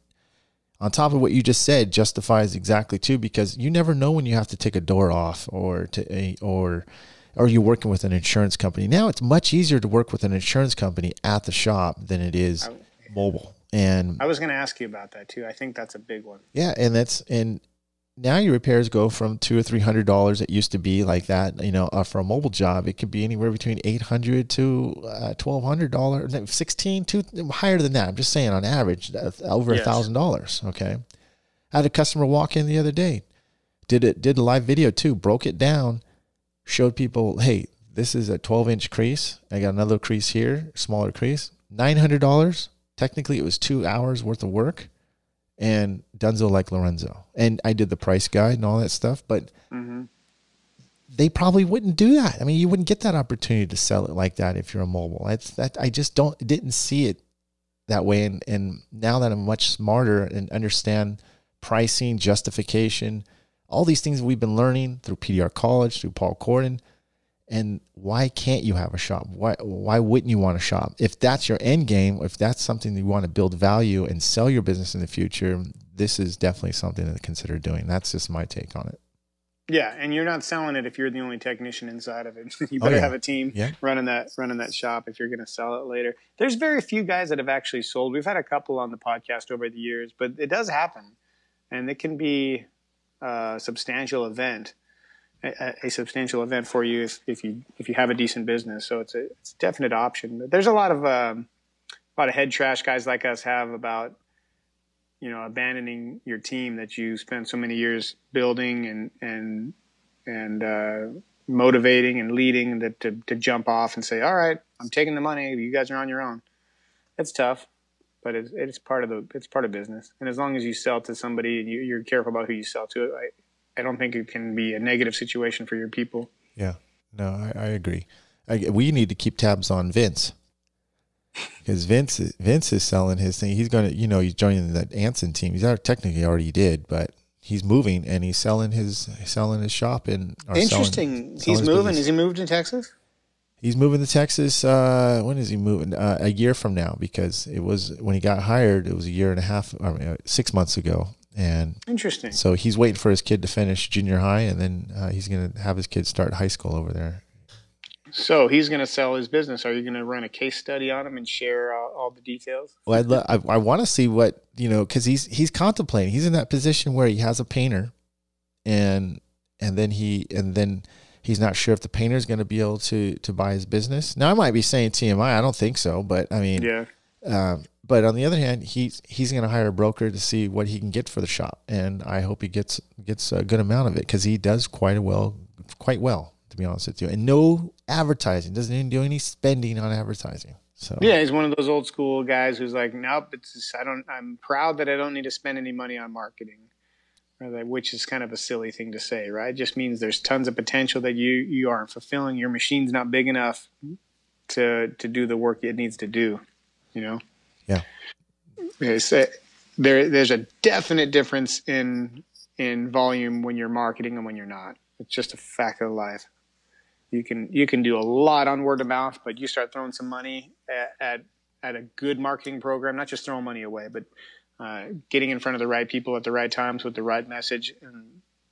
on top of what you just said, justifies exactly too, because you never know when you have to take a door off or to a, or or you're working with an insurance company. Now it's much easier to work with an insurance company at the shop than it is mobile. And I was going to ask you about that too. I think that's a big one. yeah, and that's and now your repairs go from two or three hundred dollars. It used to be like that, you know, uh, for a mobile job, it could be anywhere between eight hundred to uh, twelve hundred dollars, sixteen to higher than that. I'm just saying, on average, uh, over a thousand dollars. Okay, I had a customer walk in the other day, did it, did a live video too, broke it down, showed people, hey, this is a twelve inch crease. I got another crease here, smaller crease, nine hundred dollars. Technically, it was two hours worth of work and Dunzo like Lorenzo. And I did the price guide and all that stuff, but hmm they probably wouldn't do that. I mean, you wouldn't get that opportunity to sell it like that if you're a mobile. That's that I just don't didn't see it that way and and now that I'm much smarter and understand pricing, justification, all these things we've been learning through PDR College, through Paul Corden, and why can't you have a shop? Why why wouldn't you want a shop? If that's your end game, if that's something that you want to build value and sell your business in the future, this is definitely something to consider doing. That's just my take on it. Yeah, and you're not selling it if you're the only technician inside of it. you Oh, better yeah. have a team Yeah. running that running that shop if you're going to sell it later. There's very few guys that have actually sold. We've had a couple on the podcast over the years, but it does happen, and it can be a substantial event, a, a substantial event for you if, if you if you have a decent business. So it's a it's a definite option. But there's a lot of um, a lot of head trash guys like us have about you know abandoning your team that you spent so many years building and and and uh, motivating and leading that to, to jump off and say all right i'm taking the money you guys are on your own it's tough but it's, it's part of the it's part of business and as long as you sell to somebody and you, you're careful about who you sell to I, I don't think it can be a negative situation for your people Yeah, no, I, I agree. I, we need to keep tabs on Vince because Vince Vince is selling his thing. He's going to, you know, he's joining that Anson team. He's already, technically already did, but he's moving and he's selling his selling his shop and interesting he's moving is he moved in texas He's moving to Texas. Uh, when is he moving? Uh, a year from now, because it was when he got hired. It was a year and a half, I mean, uh, six months ago, and Interesting. so he's waiting for his kid to finish junior high, and then uh, he's going to have his kid start high school over there. So he's going to sell his business. Are you going to run a case study on him and share uh, all the details? Well, I'd lo- I, I want to see what you know because he's he's contemplating. He's in that position where he has a painter, and and then he and then he's not sure if the painter is going to be able to to buy his business. Now I might be saying TMI. I don't think so, but I mean, Yeah. Um, but on the other hand, he's he's going to hire a broker to see what he can get for the shop, and I hope he gets gets a good amount of it because he does quite a well, quite well to be honest with you. And no advertising, doesn't even do any spending on advertising. So Yeah, he's one of those old school guys who's like, nope, it's just, I don't. I'm proud that I don't need to spend any money on marketing, which is kind of a silly thing to say, right? It just means there's tons of potential that you you aren't fulfilling. Your machine's not big enough to to do the work it needs to do. You know. Yeah. There there's a definite difference in in volume when you're marketing and when you're not. It's just a fact of life you can you can do a lot on word of mouth, but you start throwing some money at at, at a good marketing program, not just throwing money away, but uh, getting in front of the right people at the right times with the right message, and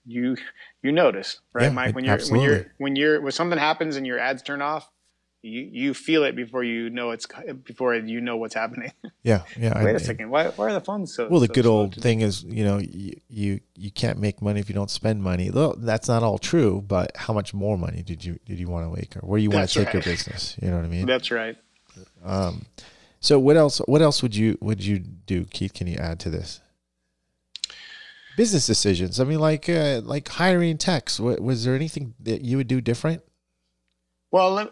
you you notice, right, Yeah, Mike? When you're absolutely. when you're when you're when something happens and your ads turn off, you you feel it before you know it's before you know what's happening. yeah, yeah. Wait I- a second, why why are the phones so? Well, the so good old today? thing is, you know, you, you you can't make money if you don't spend money. Though that's not all true, but how much more money did you did you want to make, or where you want to take your business? You know what I mean? That's right. Um, so what else? What else would you would you do, Keith? Can you add to this? Business decisions. I mean, like uh, like hiring techs. Was there anything that you would do different? Well,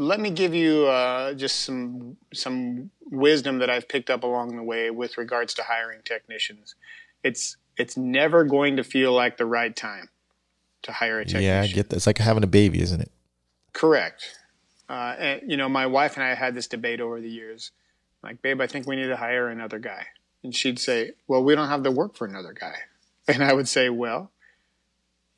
let, me give you uh, just some some wisdom that I've picked up along the way with regards to hiring technicians. It's it's never going to feel like the right time to hire a technician. Yeah, I get that. It's like having a baby, isn't it? Correct. Uh, and you know, my wife and I had this debate over the years. Like, babe, I think we need to hire another guy. And she'd say, "Well, we don't have the work for another guy." And I would say, "Well,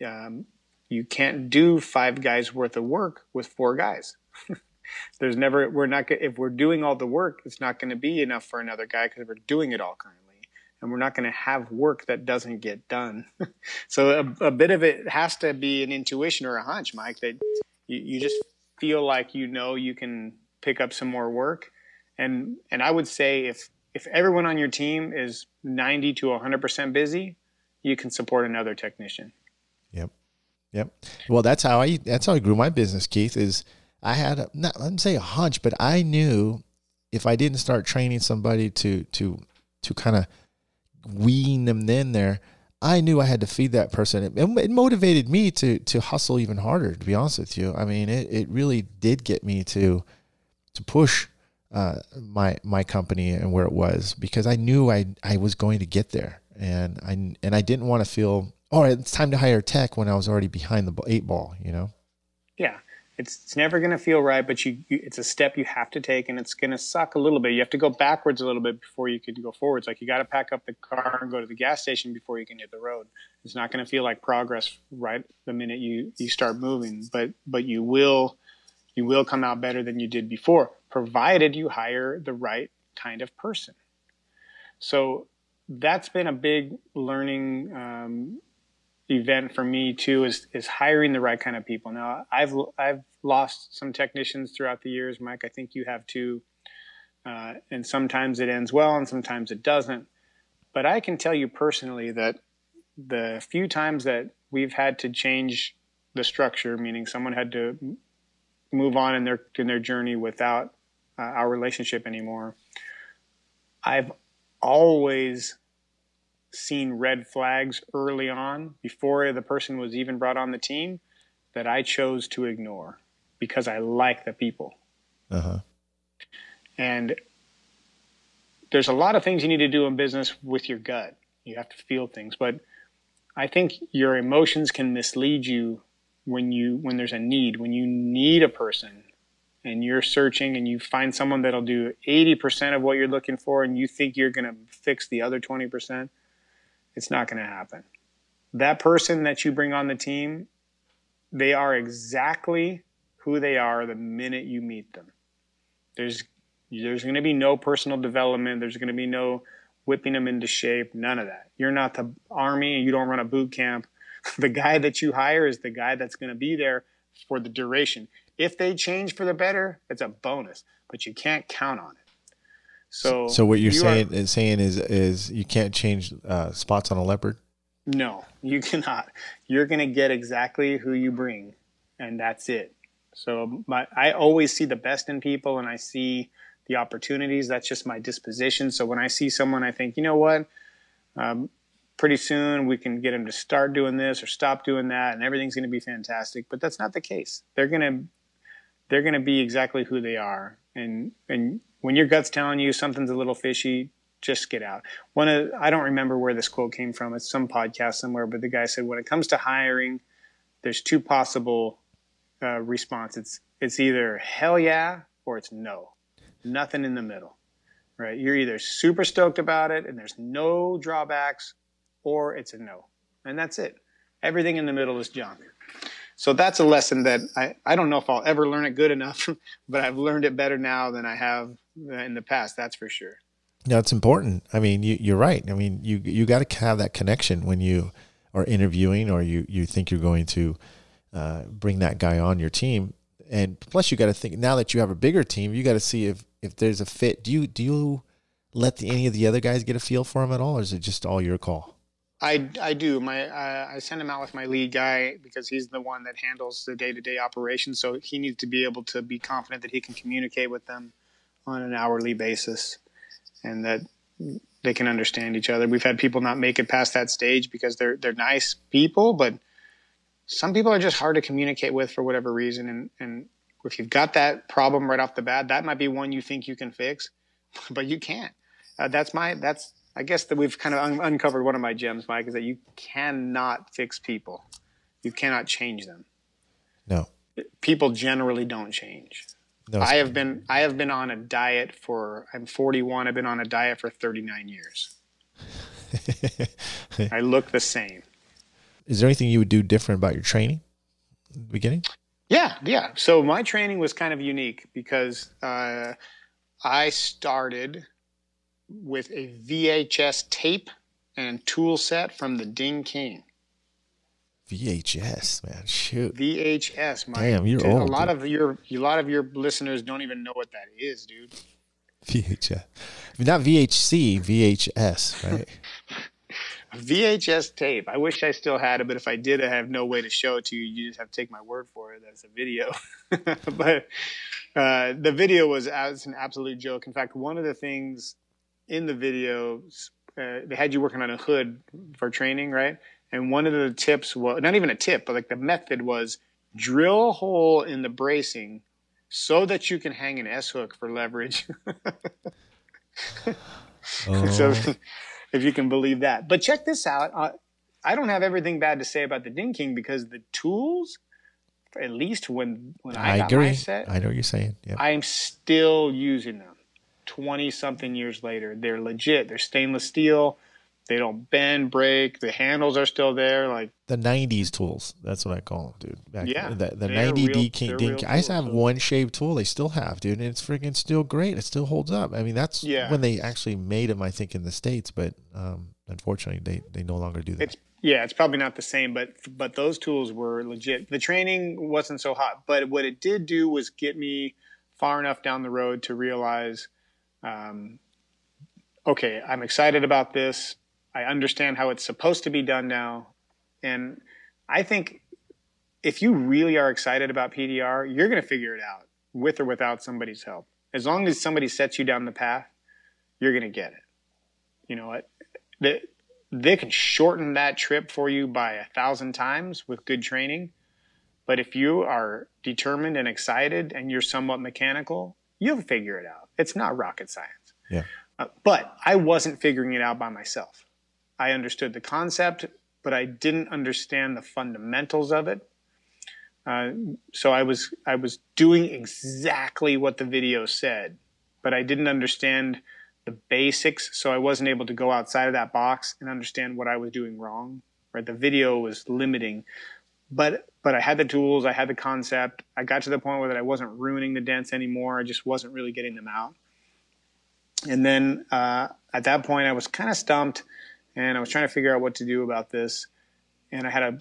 um, you can't do five guys worth of work with four guys. There's never we're not if we're doing all the work, it's not going to be enough for another guy because we're doing it all currently, and we're not going to have work that doesn't get done. so a, a bit of it has to be an intuition or a hunch, Mike, that you, you just feel like you know you can pick up some more work, and and I would say if if everyone on your team is 90 to 100 percent busy, you can support another technician. Yep. Yep. Well, that's how I that's how I grew my business, Keith. Is I had a, not let me say a hunch, but I knew if I didn't start training somebody to to to kind of wean them in there, I knew I had to feed that person. It, it motivated me to to hustle even harder. To be honest with you, I mean, it, it really did get me to to push uh, my my company and where it was because I knew I I was going to get there, and I and I didn't want to feel all right. It's time to hire tech when I was already behind the eight ball. You know. Yeah, it's it's never going to feel right, but you, you it's a step you have to take, and it's going to suck a little bit. You have to go backwards a little bit before you can go forwards. Like you got to pack up the car and go to the gas station before you can hit the road. It's not going to feel like progress right the minute you you start moving, but but you will you will come out better than you did before, provided you hire the right kind of person. So that's been a big learning um, event for me too is is hiring the right kind of people. Now I've I've lost some technicians throughout the years, Mike. I think you have too, uh, and sometimes it ends well and sometimes it doesn't. But I can tell you personally that the few times that we've had to change the structure, meaning someone had to move on in their in their journey without uh, our relationship anymore, I've always seen red flags early on before the person was even brought on the team that I chose to ignore because I like the people. Uh huh. And there's a lot of things you need to do in business with your gut. You have to feel things, but I think your emotions can mislead you when you when there's a need, when you need a person and you're searching and you find someone that'll do 80% of what you're looking for and you think you're going to fix the other 20%, it's not going to happen. That person that you bring on the team, they are exactly who they are the minute you meet them. There's there's going to be no personal development. There's going to be no whipping them into shape. None of that. You're not the army and you don't run a boot camp. The guy that you hire is the guy that's going to be there for the duration. If they change for the better, it's a bonus, but you can't count on it. So, so what you're you saying are- is saying is is you can't change uh, spots on a leopard. No, you cannot. You're going to get exactly who you bring, and that's it. So my, I always see the best in people, and I see the opportunities. That's just my disposition. So when I see someone, I think, you know what? Um, pretty soon we can get them to start doing this or stop doing that, and everything's going to be fantastic. But that's not the case. They're going to they're going to be exactly who they are, and and when your gut's telling you something's a little fishy, just get out. One of I don't remember where this quote came from. It's some podcast somewhere, but the guy said when it comes to hiring, there's two possible uh, responses. It's either hell yeah or it's no. Nothing in the middle, right? You're either super stoked about it and there's no drawbacks, or it's a no, and that's it. Everything in the middle is junk. So that's a lesson that I, I don't know if I'll ever learn it good enough, but I've learned it better now than I have in the past. That's for sure. No, it's important. I mean, you, you're right. I mean, you you got to have that connection when you are interviewing or you you think you're going to uh, bring that guy on your team. And plus, you got to think now that you have a bigger team, you got to see if if there's a fit. Do you do you let the, any of the other guys get a feel for him at all, or is it just all your call? I, I do. My uh, I send him out with my lead guy because he's the one that handles the day to day operations. So he needs to be able to be confident that he can communicate with them on an hourly basis, and that they can understand each other. We've had people not make it past that stage because they're they're nice people, but some people are just hard to communicate with for whatever reason. And and if you've got that problem right off the bat, that might be one you think you can fix, but you can't. Uh, that's my that's I guess that we've kind of un- uncovered one of my gems, Mike, is that you cannot fix people. You cannot change them. No, People generally don't change. no. I have been I have been on a diet for I'm 41. I've been on a diet for 39 years. I look the same. is there anything you would do different about your training? in the Beginning. Yeah, yeah. So my training was kind of unique because uh, I started with a VHS tape and tool set from the Ding King. VHS, man. Shoot. VHS. My, Damn, you're dude, old, A lot dude. of your a lot of your listeners don't even know what that is, dude. VHS. Not VHC, VHS, right? VHS tape. I wish I still had it, but if I did, I have no way to show it to you. You just have to take my word for it. That's a video. but uh, the video was as an absolute joke. In fact, one of the things in the video, uh, they had you working on a hood for training, right? And one of the tips was not even a tip, but like the method was drill a hole in the bracing so that you can hang an S hook for leverage. Oh, so if you can believe that. But check this out. Uh, I don't have everything bad to say about the Ding King because the tools, at least when when I, I got my agree. set, I know what you're saying. Yeah. I'm still using them. Twenty something years later, they're legit. They're stainless steel. They don't bend, break. The handles are still there. Like the '90s tools. That's what I call them, dude. Back Yeah, the, the '90 real- D King. they're Ding- real I used to have one shaped tool. They still have, dude, and it's freaking still great. It still holds up. I mean, that's Yeah. when they actually made them. I think in the states, but um, unfortunately, they they no longer do that. it's yeah, it's probably not the same, but but those tools were legit. The training wasn't so hot, but what it did do was get me far enough down the road to realize, um, okay, I'm excited about this. I understand how it's supposed to be done now, and I think if you really are excited about PDR, you're going to figure it out with or without somebody's help. As long as somebody sets you down the path, you're going to get it. You know what? The, they can shorten that trip for you by a thousand times with good training. But if you are determined and excited and you're somewhat mechanical, you'll figure it out. It's not rocket science. Yeah. Uh, but I wasn't figuring it out by myself. I understood the concept, but I didn't understand the fundamentals of it. Uh, so I was I was doing exactly what the video said, but I didn't understand the basics, so I wasn't able to go outside of that box and understand what I was doing wrong. Right, the video was limiting, but but I had the tools, I had the concept. I got to the point where I wasn't ruining the dents anymore. I just wasn't really getting them out. And then uh, at that point, I was kind of stumped, and I was trying to figure out what to do about this. And I had a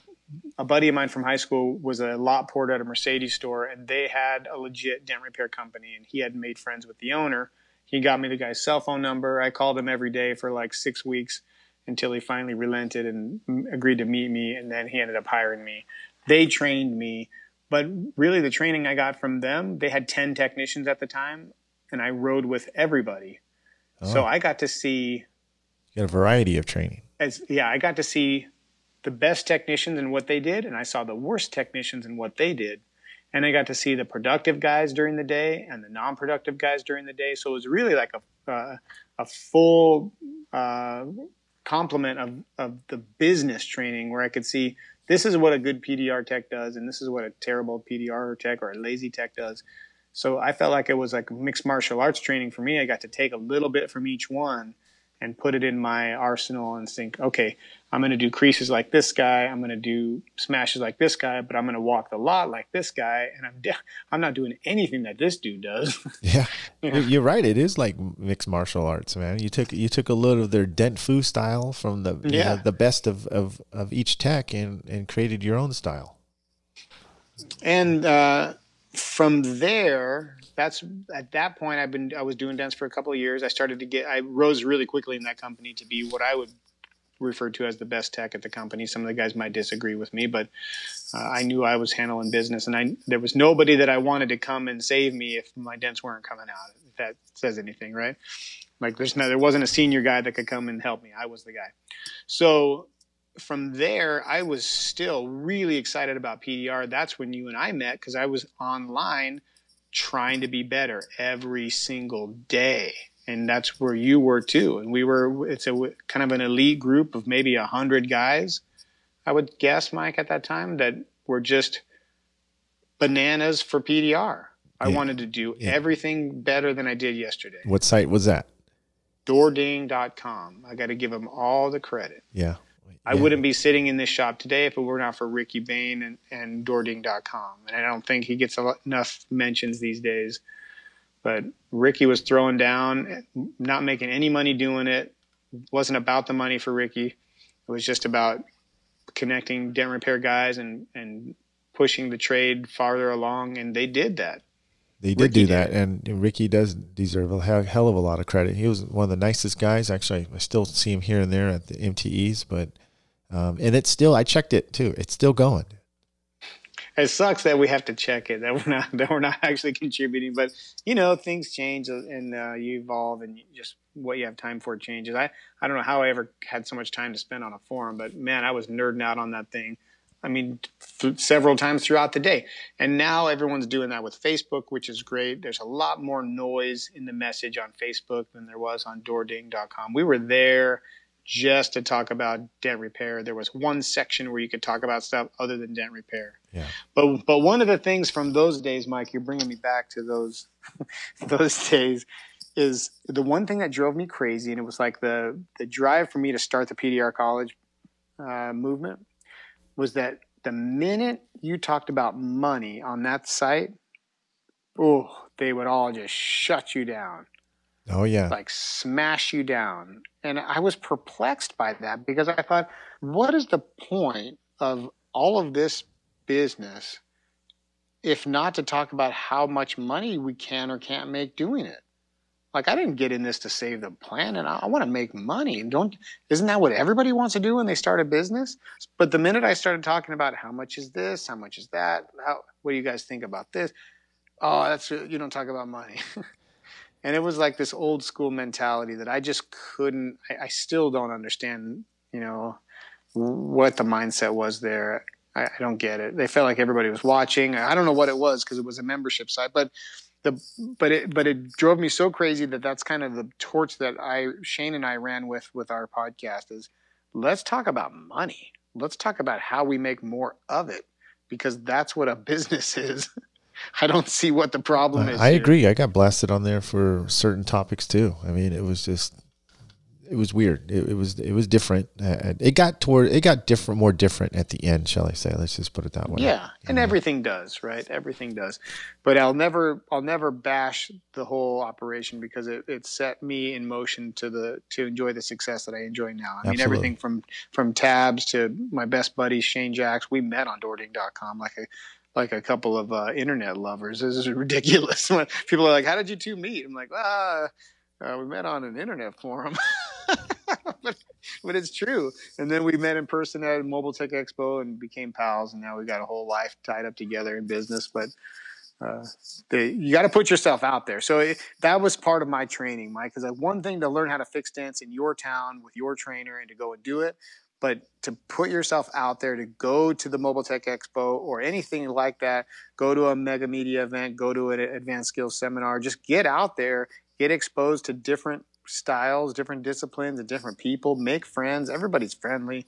a buddy of mine from high school was a lot porter at a Mercedes store, and they had a legit dent repair company, and he had made friends with the owner. He got me the guy's cell phone number. I called him every day for like six weeks until he finally relented and agreed to meet me, and then he ended up hiring me. They trained me, but really the training I got from them, they had 10 technicians at the time, and I rode with everybody. Oh. So I got to see. You got a variety of training. As yeah, I got to see the best technicians and what they did, and I saw the worst technicians and what they did. And I got to see the productive guys during the day and the non-productive guys during the day. So it was really like a uh, a full uh, complement of of the business training where I could see this is what a good PDR tech does, and this is what a terrible PDR tech or a lazy tech does. So I felt like it was like mixed martial arts training for me. I got to take a little bit from each one and put it in my arsenal and think, okay, I'm going to do creases like this guy. I'm going to do smashes like this guy, but I'm going to walk the lot like this guy. And I'm, de- I'm not doing anything that this dude does. yeah. You're right. It is like mixed martial arts, man. You took, you took a little of their dent fu style from the, yeah. Know, the best of, of, of each tech and, and created your own style. And, uh, from there, that's at that point I've been I was doing dance for a couple of years. I started to get I rose really quickly in that company to be what I would refer to as the best tech at the company. Some of the guys might disagree with me, but uh, I knew I was handling business, and I there was nobody that I wanted to come and save me if my dents weren't coming out. If that says anything, right? Like there's no, there wasn't a senior guy that could come and help me. I was the guy. So from there, I was still really excited about PDR. That's when you and I met because I was online trying to be better every single day. And that's where you were too. And we were, it's a kind of an elite group of maybe a hundred guys, I would guess, Mike, at that time that were just bananas for PDR. I yeah. wanted to do yeah. everything better than I did yesterday. What site was that? Doording.com. I got to give them all the credit. Yeah. I wouldn't be sitting in this shop today if it were not for Ricky Bain and, and Doording.com. And I don't think he gets enough mentions these days. But Ricky was throwing down, not making any money doing it. it wasn't about the money for Ricky. It was just about connecting dent repair guys and, and pushing the trade farther along. And they did that. They did Ricky do that, did. and Ricky does deserve a hell of a lot of credit. He was one of the nicest guys. Actually, I still see him here and there at the MTEs, but um, and it's still, I checked it too. It's still going. It sucks that we have to check it that we're not that we're not actually contributing, but you know things change and uh, you evolve and you just what you have time for changes. I I don't know how I ever had so much time to spend on a forum, but man, I was nerding out on that thing. I mean, th- several times throughout the day. And now everyone's doing that with Facebook, which is great. There's a lot more noise in the message on Facebook than there was on doording.com. We were there just to talk about dent repair. There was one section where you could talk about stuff other than dent repair. Yeah. But but one of the things from those days, Mike, you're bringing me back to those those days, is the one thing that drove me crazy, and it was like the the drive for me to start the PDR college uh, movement was that the minute you talked about money on that site, oh, they would all just shut you down. Oh yeah. Like smash you down. And I was perplexed by that because I thought, what is the point of all of this business if not to talk about how much money we can or can't make doing it? Like I didn't get in this to save the planet. I, want to make money. Don't isn't that what everybody wants to do when they start a business? But the minute I started talking about how much is this, how much is that, how what do you guys think about this? Oh, that's you don't talk about money. and it was like this old school mentality that I just couldn't. I, I still don't understand. You know what the mindset was there. I, I, don't get it. They felt like everybody was watching. I don't know what it was because it was a membership site, but the but it but it drove me so crazy that that's kind of the torch that I Shane and I ran with with our podcast is let's talk about money. Let's talk about how we make more of it because that's what a business is. I don't see what the problem is. I here. agree. I got blasted on there for certain topics too. I mean, it was just it was weird. It, it was it was different. Uh, it got toward it got different, more different at the end, shall I say? Let's just put it that way. Yeah, and everything does, right? Everything does. But I'll never I'll never bash the whole operation because it, it set me in motion to the to enjoy the success that I enjoy now. I mean, everything from from tabs to my best buddy Shane Jacks. We met on DoorDing.com like a like a couple of uh, internet lovers. This is ridiculous. People are like, "How did you two meet?" I'm like, "Ah, uh, we met on an internet forum." but, but it's true. And then we met in person at Mobile Tech Expo and became pals. And now we got a whole life tied up together in business. But uh, the, you got to put yourself out there. So it, that was part of my training, Mike. Because one thing to learn how to fix dance in your town with your trainer and to go and do it, but to put yourself out there to go to the Mobile Tech Expo or anything like that, go to a mega media event, go to an advanced skills seminar, just get out there, get exposed to different styles, different disciplines, and different people. Make friends. Everybody's friendly.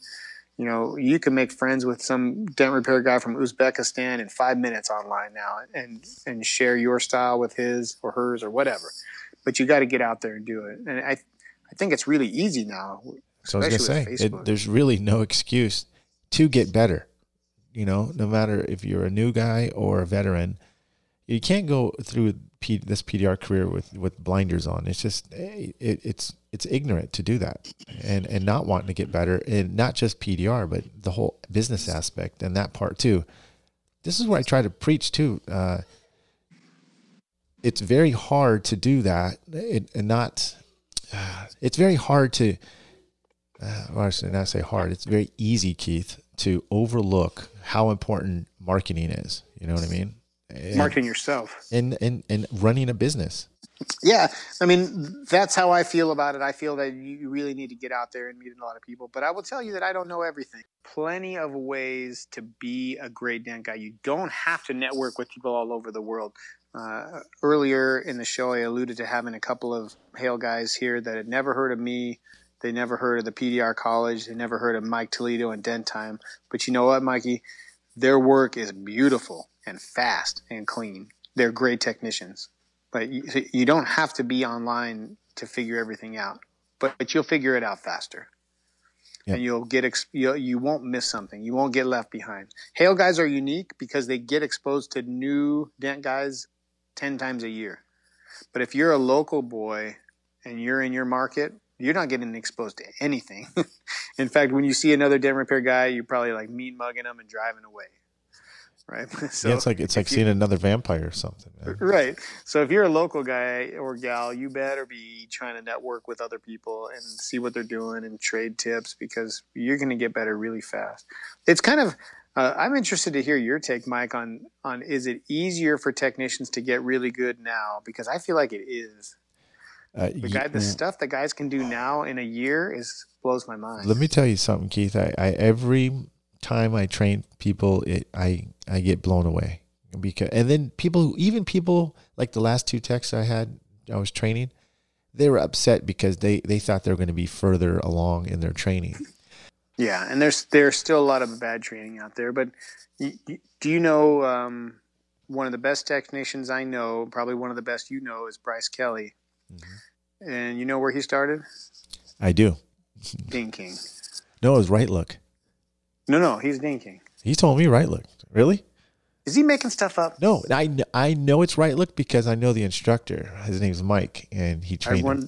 You know, you can make friends with some dent repair guy from Uzbekistan in five minutes online now, and and share your style with his or hers or whatever. But you got to get out there and do it. And I, I think it's really easy now. So I was gonna say, it, there's really no excuse to get better. You know, no matter if you're a new guy or a veteran, you can't go through P, this PDR career with, with blinders on. It's just it, it's it's ignorant to do that, and and not wanting to get better, and not just PDR, but the whole business aspect and that part too. This is what I try to preach too. Uh, it's very hard to do that, it, and not. it's very hard to uh, well, I should not say hard. It's very easy, Keith, to overlook how important marketing is. You know what I mean? And, marketing yourself. and and and running a business. Yeah, I mean that's how I feel about it. I feel that you really need to get out there and meet a lot of people. But I will tell you that I don't know everything. Plenty of ways to be a great dent guy. You don't have to network with people all over the world. Uh, earlier in the show, I alluded to having a couple of hail guys here that had never heard of me. They never heard of the PDR college. They never heard of Mike Toledo and Dent Time. But you know what, Mikey? Their work is beautiful and fast and clean. They're great technicians. But you, you don't have to be online to figure everything out. But, but you'll figure it out faster. Yeah. And you'll get ex- you'll, you won't miss something. You won't get left behind. Hail guys are unique because they get exposed to new dent guys ten times a year. But if you're a local boy and you're in your market, you're not getting exposed to anything. in fact, when you see another dent repair guy, you're probably like mean mugging them and driving away. Right. So yeah, it's like it's like you- seeing another vampire or something. man. Right. So if you're a local guy or gal, you better be trying to network with other people and see what they're doing and trade tips because you're going to get better really fast. It's kind of uh, I'm interested to hear your take, Mike, on on is it easier for technicians to get really good now? Because I feel like it is. Uh, The guy, the stuff that guys can do now in a year is blows my mind. Let me tell you something, Keith. I, I every time I train people, it I I get blown away because and then people even people like the last two techs I had I was training, they were upset because they they thought they were going to be further along in their training. Yeah, and there's there's still a lot of bad training out there. But y y do you know um, one of the best technicians I know, probably one of the best you know, is Bryce Kelly, and you know where he started? I do. Dinking. No, it was right look. No, no, he's dinking. He told me right look. Really? Is he making stuff up? No, I I know it's right look because I know the instructor. His name's Mike, and he I, trained. him.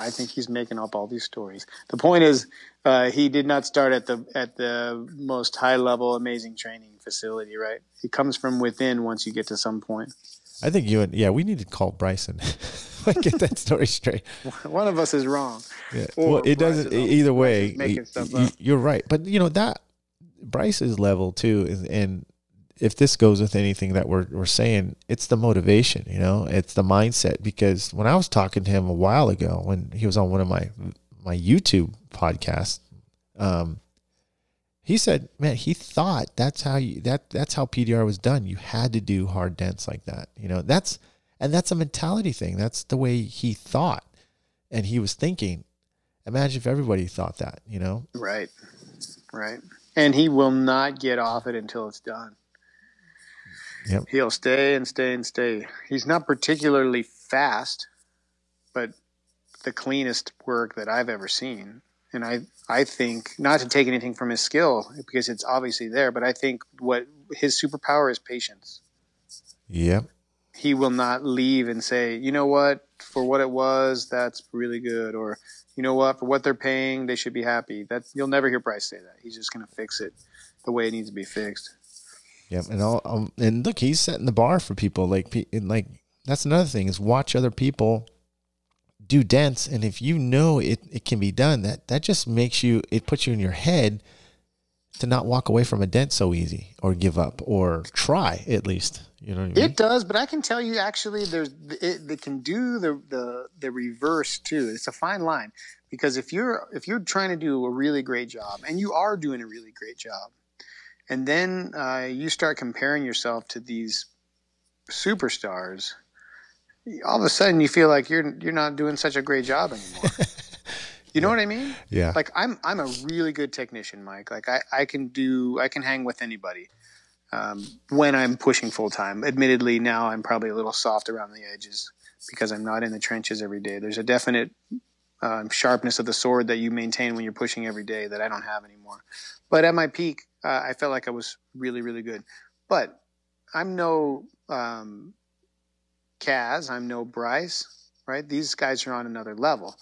I think he's making up all these stories. The point is, uh, he did not start at the at the most high level, amazing training facility. Right? He comes from within. Once you get to some point, I think you and yeah, we need to call Bryson. Get that story straight. one of us is wrong. Yeah. Well, it doesn't. Either way, y- stuff y- up. you're right. But you know that Bryce's level too, is, and if this goes with anything that we're we're saying, it's the motivation. You know, it's the mindset. Because when I was talking to him a while ago, when he was on one of my my YouTube podcasts, um, he said, "Man, he thought that's how you that that's how PDR was done. You had to do hard dents like that. You know, that's and that's a mentality thing. That's the way he thought, and he was thinking. Imagine if everybody thought that. You know, Right. Right. And he will not get off it until it's done. Yep. He'll stay and stay and stay. He's not particularly fast, but the cleanest work that I've ever seen. And I, I think not to take anything from his skill because it's obviously there, but I think what his superpower is patience. Yep. He will not leave and say, you know what, for what it was, that's really good, or you know what, for what they're paying, they should be happy. That you'll never hear Bryce say that. He's just going to fix it the way it needs to be fixed. Yep. And all, um, and look, he's setting the bar for people. Like, like that's another thing is watch other people do dents and if you know it, it can be done that that just makes you it puts you in your head to not walk away from a dent so easy or give up or try at least you know I mean? It does, but I can tell you actually there's it, it can do the, the the reverse too. It's a fine line because if you're if you're trying to do a really great job and you are doing a really great job, and then uh, you start comparing yourself to these superstars, all of a sudden you feel like you're you're not doing such a great job anymore. You know what I mean? Yeah. Like I'm I'm a really good technician, Mike. Like I, I can do I can hang with anybody um, when I'm pushing full time. Admittedly, now I'm probably a little soft around the edges because I'm not in the trenches every day. There's a definite um, sharpness of the sword that you maintain when you're pushing every day that I don't have anymore. But at my peak, uh, I felt like I was really really good. But I'm no um, Kaz. I'm no Bryce. Right? These guys are on another level,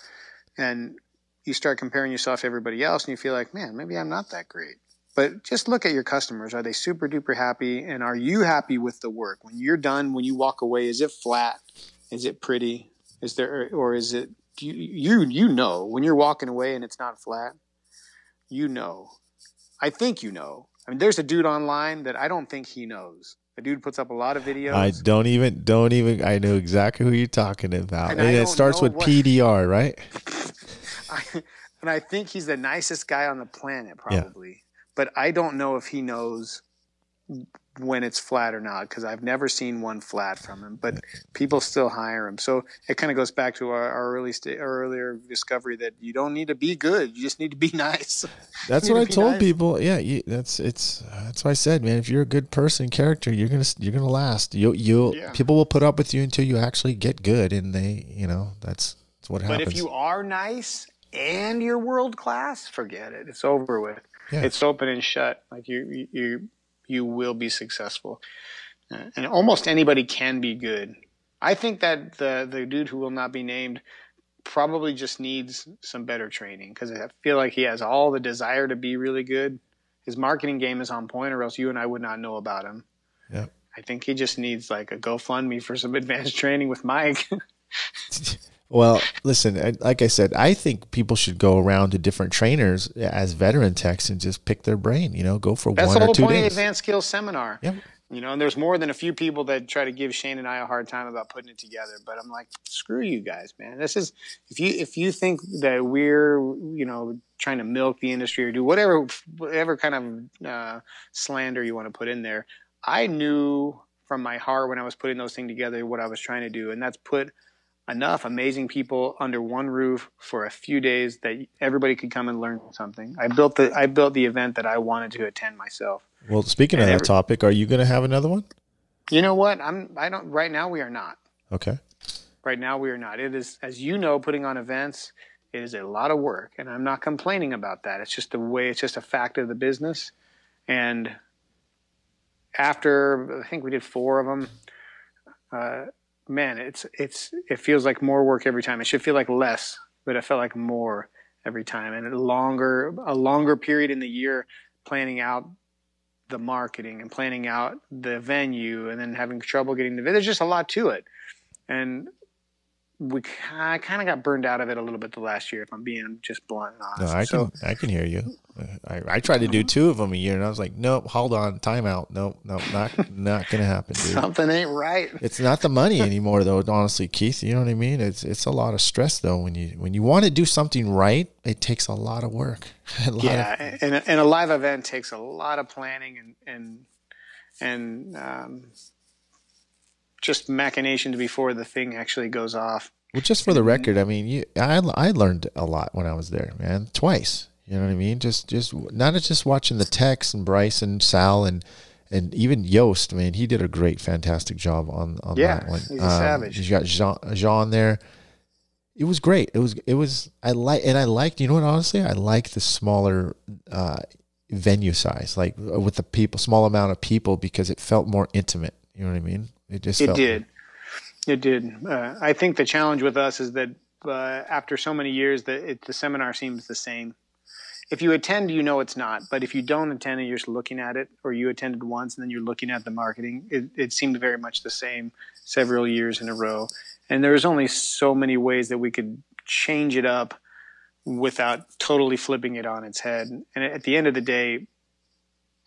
and you start comparing yourself to everybody else and you feel like, man, maybe I'm not that great. But just look at your customers. Are they super duper happy? And are you happy with the work? When you're done, when you walk away, is it flat? Is it pretty? Is there, or is it, you, you, you know, when you're walking away and it's not flat, you know. I think you know. I mean, there's a dude online that I don't think he knows. A dude puts up a lot of videos. I don't even, don't even, I know exactly who you're talking about. And And, it starts with what- PDR, right? I, and I think he's the nicest guy on the planet, probably. Yeah. But I don't know if he knows when it's flat or not because I've never seen one flat from him. But people still hire him, so it kind of goes back to our, our early our earlier discovery that you don't need to be good; you just need to be nice. That's what I to be told nice. people. Yeah, you, that's it's that's what I said, man. If you're a good person, character, you're gonna you're gonna last. You you Yeah. people will put up with you until you actually get good, and they you know that's that's what happens. But if you are nice and you're world class, forget it. It's over with. Yeah. It's open and shut. Like you, you, you will be successful, Uh, and almost anybody can be good. I think that the the dude who will not be named probably just needs some better training because I feel like he has all the desire to be really good. His marketing game is on point, or else you and I would not know about him. Yeah. I think he just needs like a GoFundMe for some advanced training with Mike. Well, listen, like I said, I think people should go around to different trainers as veteran techs and just pick their brain. You know, go for That's one the or whole two point of the days. advanced skills seminar. Yep. You know, and there's more than a few people that try to give Shane and I a hard time about putting it together. But I'm like, screw you guys, man. This is if you if you think that we're you know trying to milk the industry or do whatever whatever kind of uh, slander you want to put in there. I knew from my heart when I was putting those things together what I was trying to do, and that's put enough amazing people under one roof for a few days that everybody could come and learn something. I built the I built the event that I wanted to attend myself. Well, speaking of And that every- topic, are you going to have another one? You know what? I'm I don't right now we are not. Okay. Right now we are not. It is as you know putting on events it is a lot of work and I'm not complaining about that. It's just the way it's just a fact of the business and after I think we did 4 of them uh, man, it's it's it feels like more work every time. It should feel like less, but it felt like more every time and a longer a longer period in the year planning out the marketing and planning out the venue and then having trouble getting the there's just a lot to it and we I kind of got burned out of it a little bit the last year if i'm being just blunt and honest. No, I so can I can hear you. I, I tried to do two of them a year, and I was like, nope, hold on, time out. Nope, nope, not not gonna happen, dude. something ain't right It's not the money anymore, though. Honestly, Keith, you know what I mean. It's it's a lot of stress though when you when you want to do something right. It takes a lot of work. A lot of- yeah and, and a live event takes a lot of planning and and and um, just machinations before the thing actually goes off Well, just for the record, I mean, you, I I learned a lot when I was there, man. Twice, you know what I mean. Just just not just watching the Tex and Bryce and Sal and and even Yost, man. He did a great, fantastic job on on Yeah, that one. he's a savage. You got Jean, Jean there. it was great. It was it was I like and I liked you know what honestly I like the smaller uh, venue size like uh, with the people small amount of people because it felt more intimate. You know what I mean? It just it did. It did. Uh, I think the challenge with us is that uh, after so many years, that the seminar seems the same. If you attend, you know it's not. But if you don't attend and you're just looking at it, or you attended once and then you're looking at the marketing, it, it seemed very much the same several years in a row. And there's only so many ways that we could change it up without totally flipping it on its head. And at the end of the day,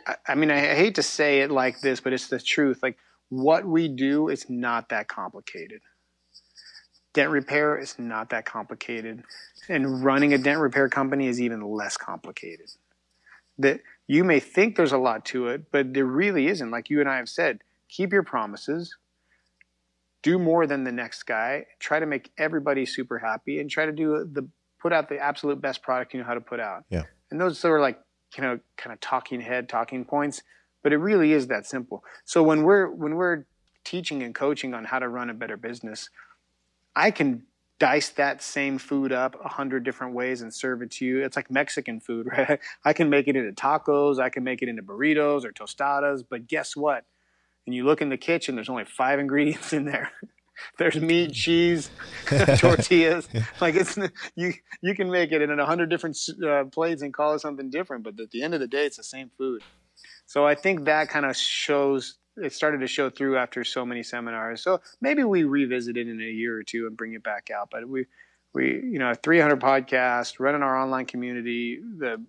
I, I mean, I hate to say it like this, but it's the truth. Like what we do is not that complicated. Dent repair is not that complicated. And running a dent repair company is even less complicated. That you may think there's a lot to it, but there really isn't. Like you and I have said, keep your promises, do more than the next guy, try to make everybody super happy, and try to do the put out the absolute best product you know how to put out. Yeah. And those are like, you know, kind of talking head, talking points but it really is that simple. So when we're when we're teaching and coaching on how to run a better business, I can dice that same food up a hundred different ways and serve it to you. It's like Mexican food, right? I can make it into tacos, I can make it into burritos or tostadas, but guess what? And you look in the kitchen, there's only five ingredients in there. there's meat, cheese, tortillas. like it's you you can make it in a hundred different uh, plates and call it something different, but at the end of the day, it's the same food. So I think that kind of shows it started to show through after so many seminars. So maybe we revisit it in a year or two and bring it back out. But we we you know 300 podcasts, running our online community, the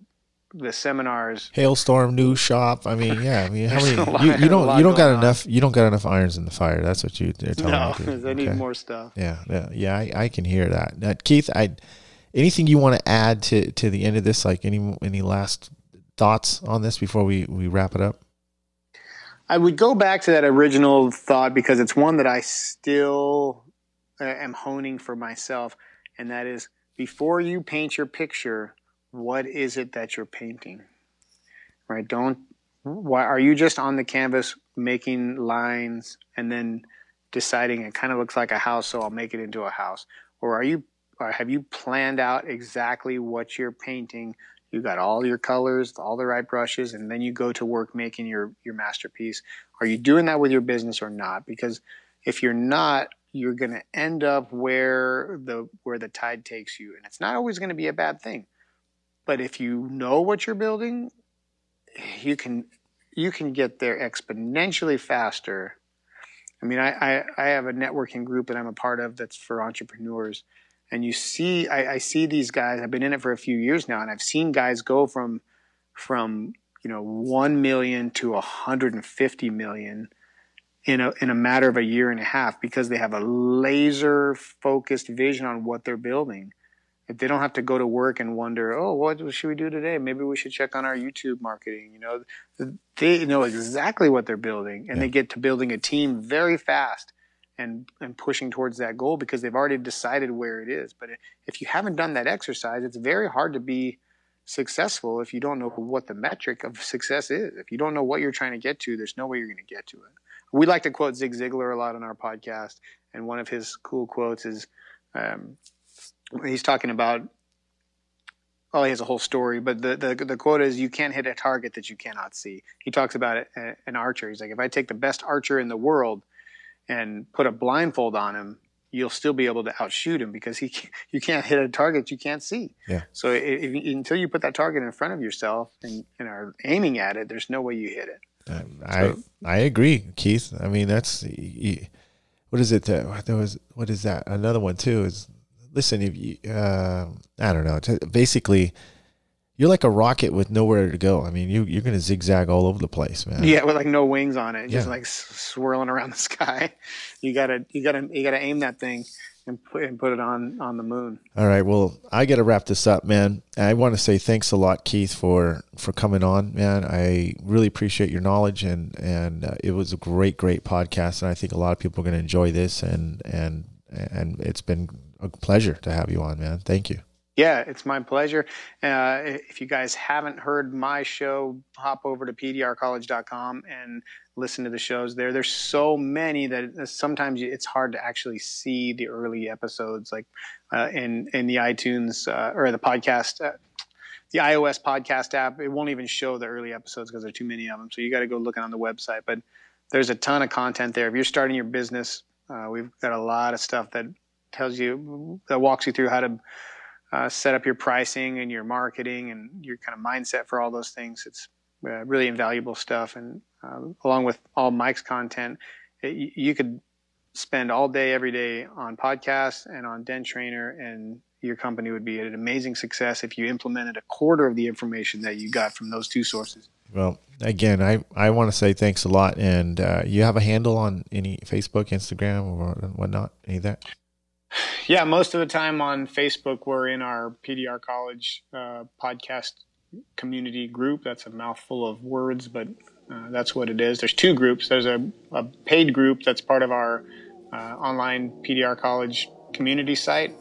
the seminars, hailstorm new shop. I mean, yeah. I mean, how many? Lot, you, you, don't you don't got enough. On. You don't got enough irons in the fire. That's what you are telling no, me. No, I need okay. more stuff. Yeah, yeah, yeah. I, I can hear that. Now, Keith, I anything you want to add to to the end of this? Like any any last thoughts on this before we, we wrap it up? I would go back to that original thought because it's one that I still uh, am honing for myself, and that is before you paint your picture, what is it that you're painting? Right? Don't why are you just on the canvas making lines and then deciding it kind of looks like a house, so I'll make it into a house? Or are you or have you planned out exactly what you're painting you got all your colors, all the right brushes, and then you go to work making your your masterpiece. Are you doing that with your business or not? Because if you're not, you're going to end up where the where the tide takes you, and it's not always going to be a bad thing. But if you know what you're building, you can you can get there exponentially faster. I mean, I, I, I have a networking group that I'm a part of that's for entrepreneurs and you see I, I, see these guys i've been in it for a few years now and i've seen guys go from from you know 1 million to 150 million in a, in a matter of a year and a half because they have a laser focused vision on what they're building. If they don't have to go to work and wonder oh what should we do today? Maybe we should check on our youtube marketing you know? They know exactly what they're building and yeah. they get to building a team very fast and and pushing towards that goal because they've already decided where it is. But if you haven't done that exercise, it's very hard to be successful if you don't know what the metric of success is. If you don't know what you're trying to get to, there's no way you're going to get to it. We like to quote Zig Ziglar a lot on our podcast, and one of his cool quotes is um, he's talking about. Oh, he has a whole story, but the, the the quote is, "You can't hit a target that you cannot see." He talks about it, uh, an archer. He's like, "If I take the best archer in the world and put a blindfold on him, you'll still be able to outshoot him because he you can't hit a target you can't see. Yeah. So if, if, until you put that target in front of yourself and, and are aiming at it, there's no way you hit it. Uh, I I agree, Keith. I mean that's what is it? That, there was what is that? Another one too is listen. If you uh, I don't know. Basically, you're like a rocket with nowhere to go. I mean, you you're gonna zigzag all over the place, man. Yeah, with like no wings on it, just like swirling around the sky. You gotta you gotta you gotta aim that thing and put and put it on on the moon. All right, well, I got to wrap this up, man. I want to say thanks a lot, Keith, for for coming on, man. I really appreciate your knowledge and and uh, it was a great great podcast, and I think a lot of people are gonna enjoy this and and and it's been a pleasure to have you on, man. Thank you. Yeah, it's my pleasure. Uh, if you guys haven't heard my show, hop over to pdrcollege.com and listen to the shows there. There's so many that sometimes it's hard to actually see the early episodes, like uh, in in the iTunes uh, or the podcast, uh, the iOS podcast app. It won't even show the early episodes because there are too many of them. So you got to go looking on the website. But there's a ton of content there. If you're starting your business, uh, we've got a lot of stuff that tells you that walks you through how to uh, set up your pricing and your marketing and your kind of mindset for all those things. It's uh, really invaluable stuff. And uh, along with all Mike's content, it, you could spend all day, every day on podcasts and on Den Trainer, and your company would be an amazing success if you implemented a quarter of the information that you got from those two sources. Well, again, I, I want to say thanks a lot. And uh, you have a handle on any Facebook, Instagram, or whatnot, any of that? Yeah, most of the time on Facebook, we're in our PDR College uh, podcast community group. That's a mouthful of words, but uh, that's what it is. There's two groups. There's a, a paid group that's part of our uh, online PDR College community site,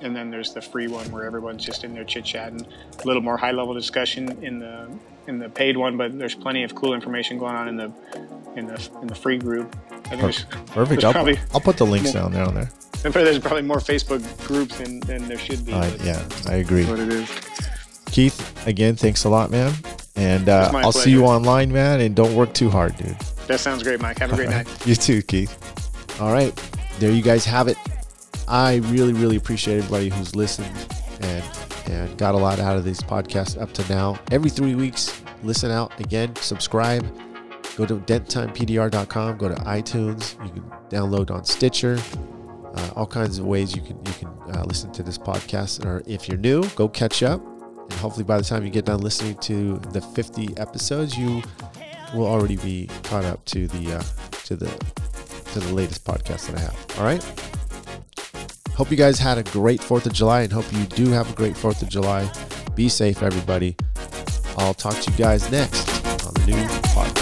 and then there's the free one where everyone's just in there chit chatting, a little more high level discussion in the in the paid one. But there's plenty of cool information going on in the in the in the free group. I think there's, Perfect. There's I'll, probably, I'll put the links down there on there. There's probably more Facebook groups than, than there should be. Uh, yeah, I agree. What it is. Keith, again, thanks a lot, man. And uh, I'll pleasure. see you online, man. And don't work too hard, dude. That sounds great, Mike. Have a great night. You too, Keith. All right. There you guys have it. I really, really appreciate everybody who's listened and and got a lot out of these podcasts up to now. Every three weeks, listen out again, subscribe, go to denttimepdr.com, go to iTunes, you can download on Stitcher, uh, all kinds of ways you can you can uh, listen to this podcast. Or if you're new, go catch up and hopefully by the time you get done listening to the 50 episodes, you will already be caught up to the uh, to the to the latest podcast that I have. All right. Hope you guys had a great 4th of July and hope you do have a great 4th of July. Be safe, everybody. I'll talk to you guys next on the new podcast.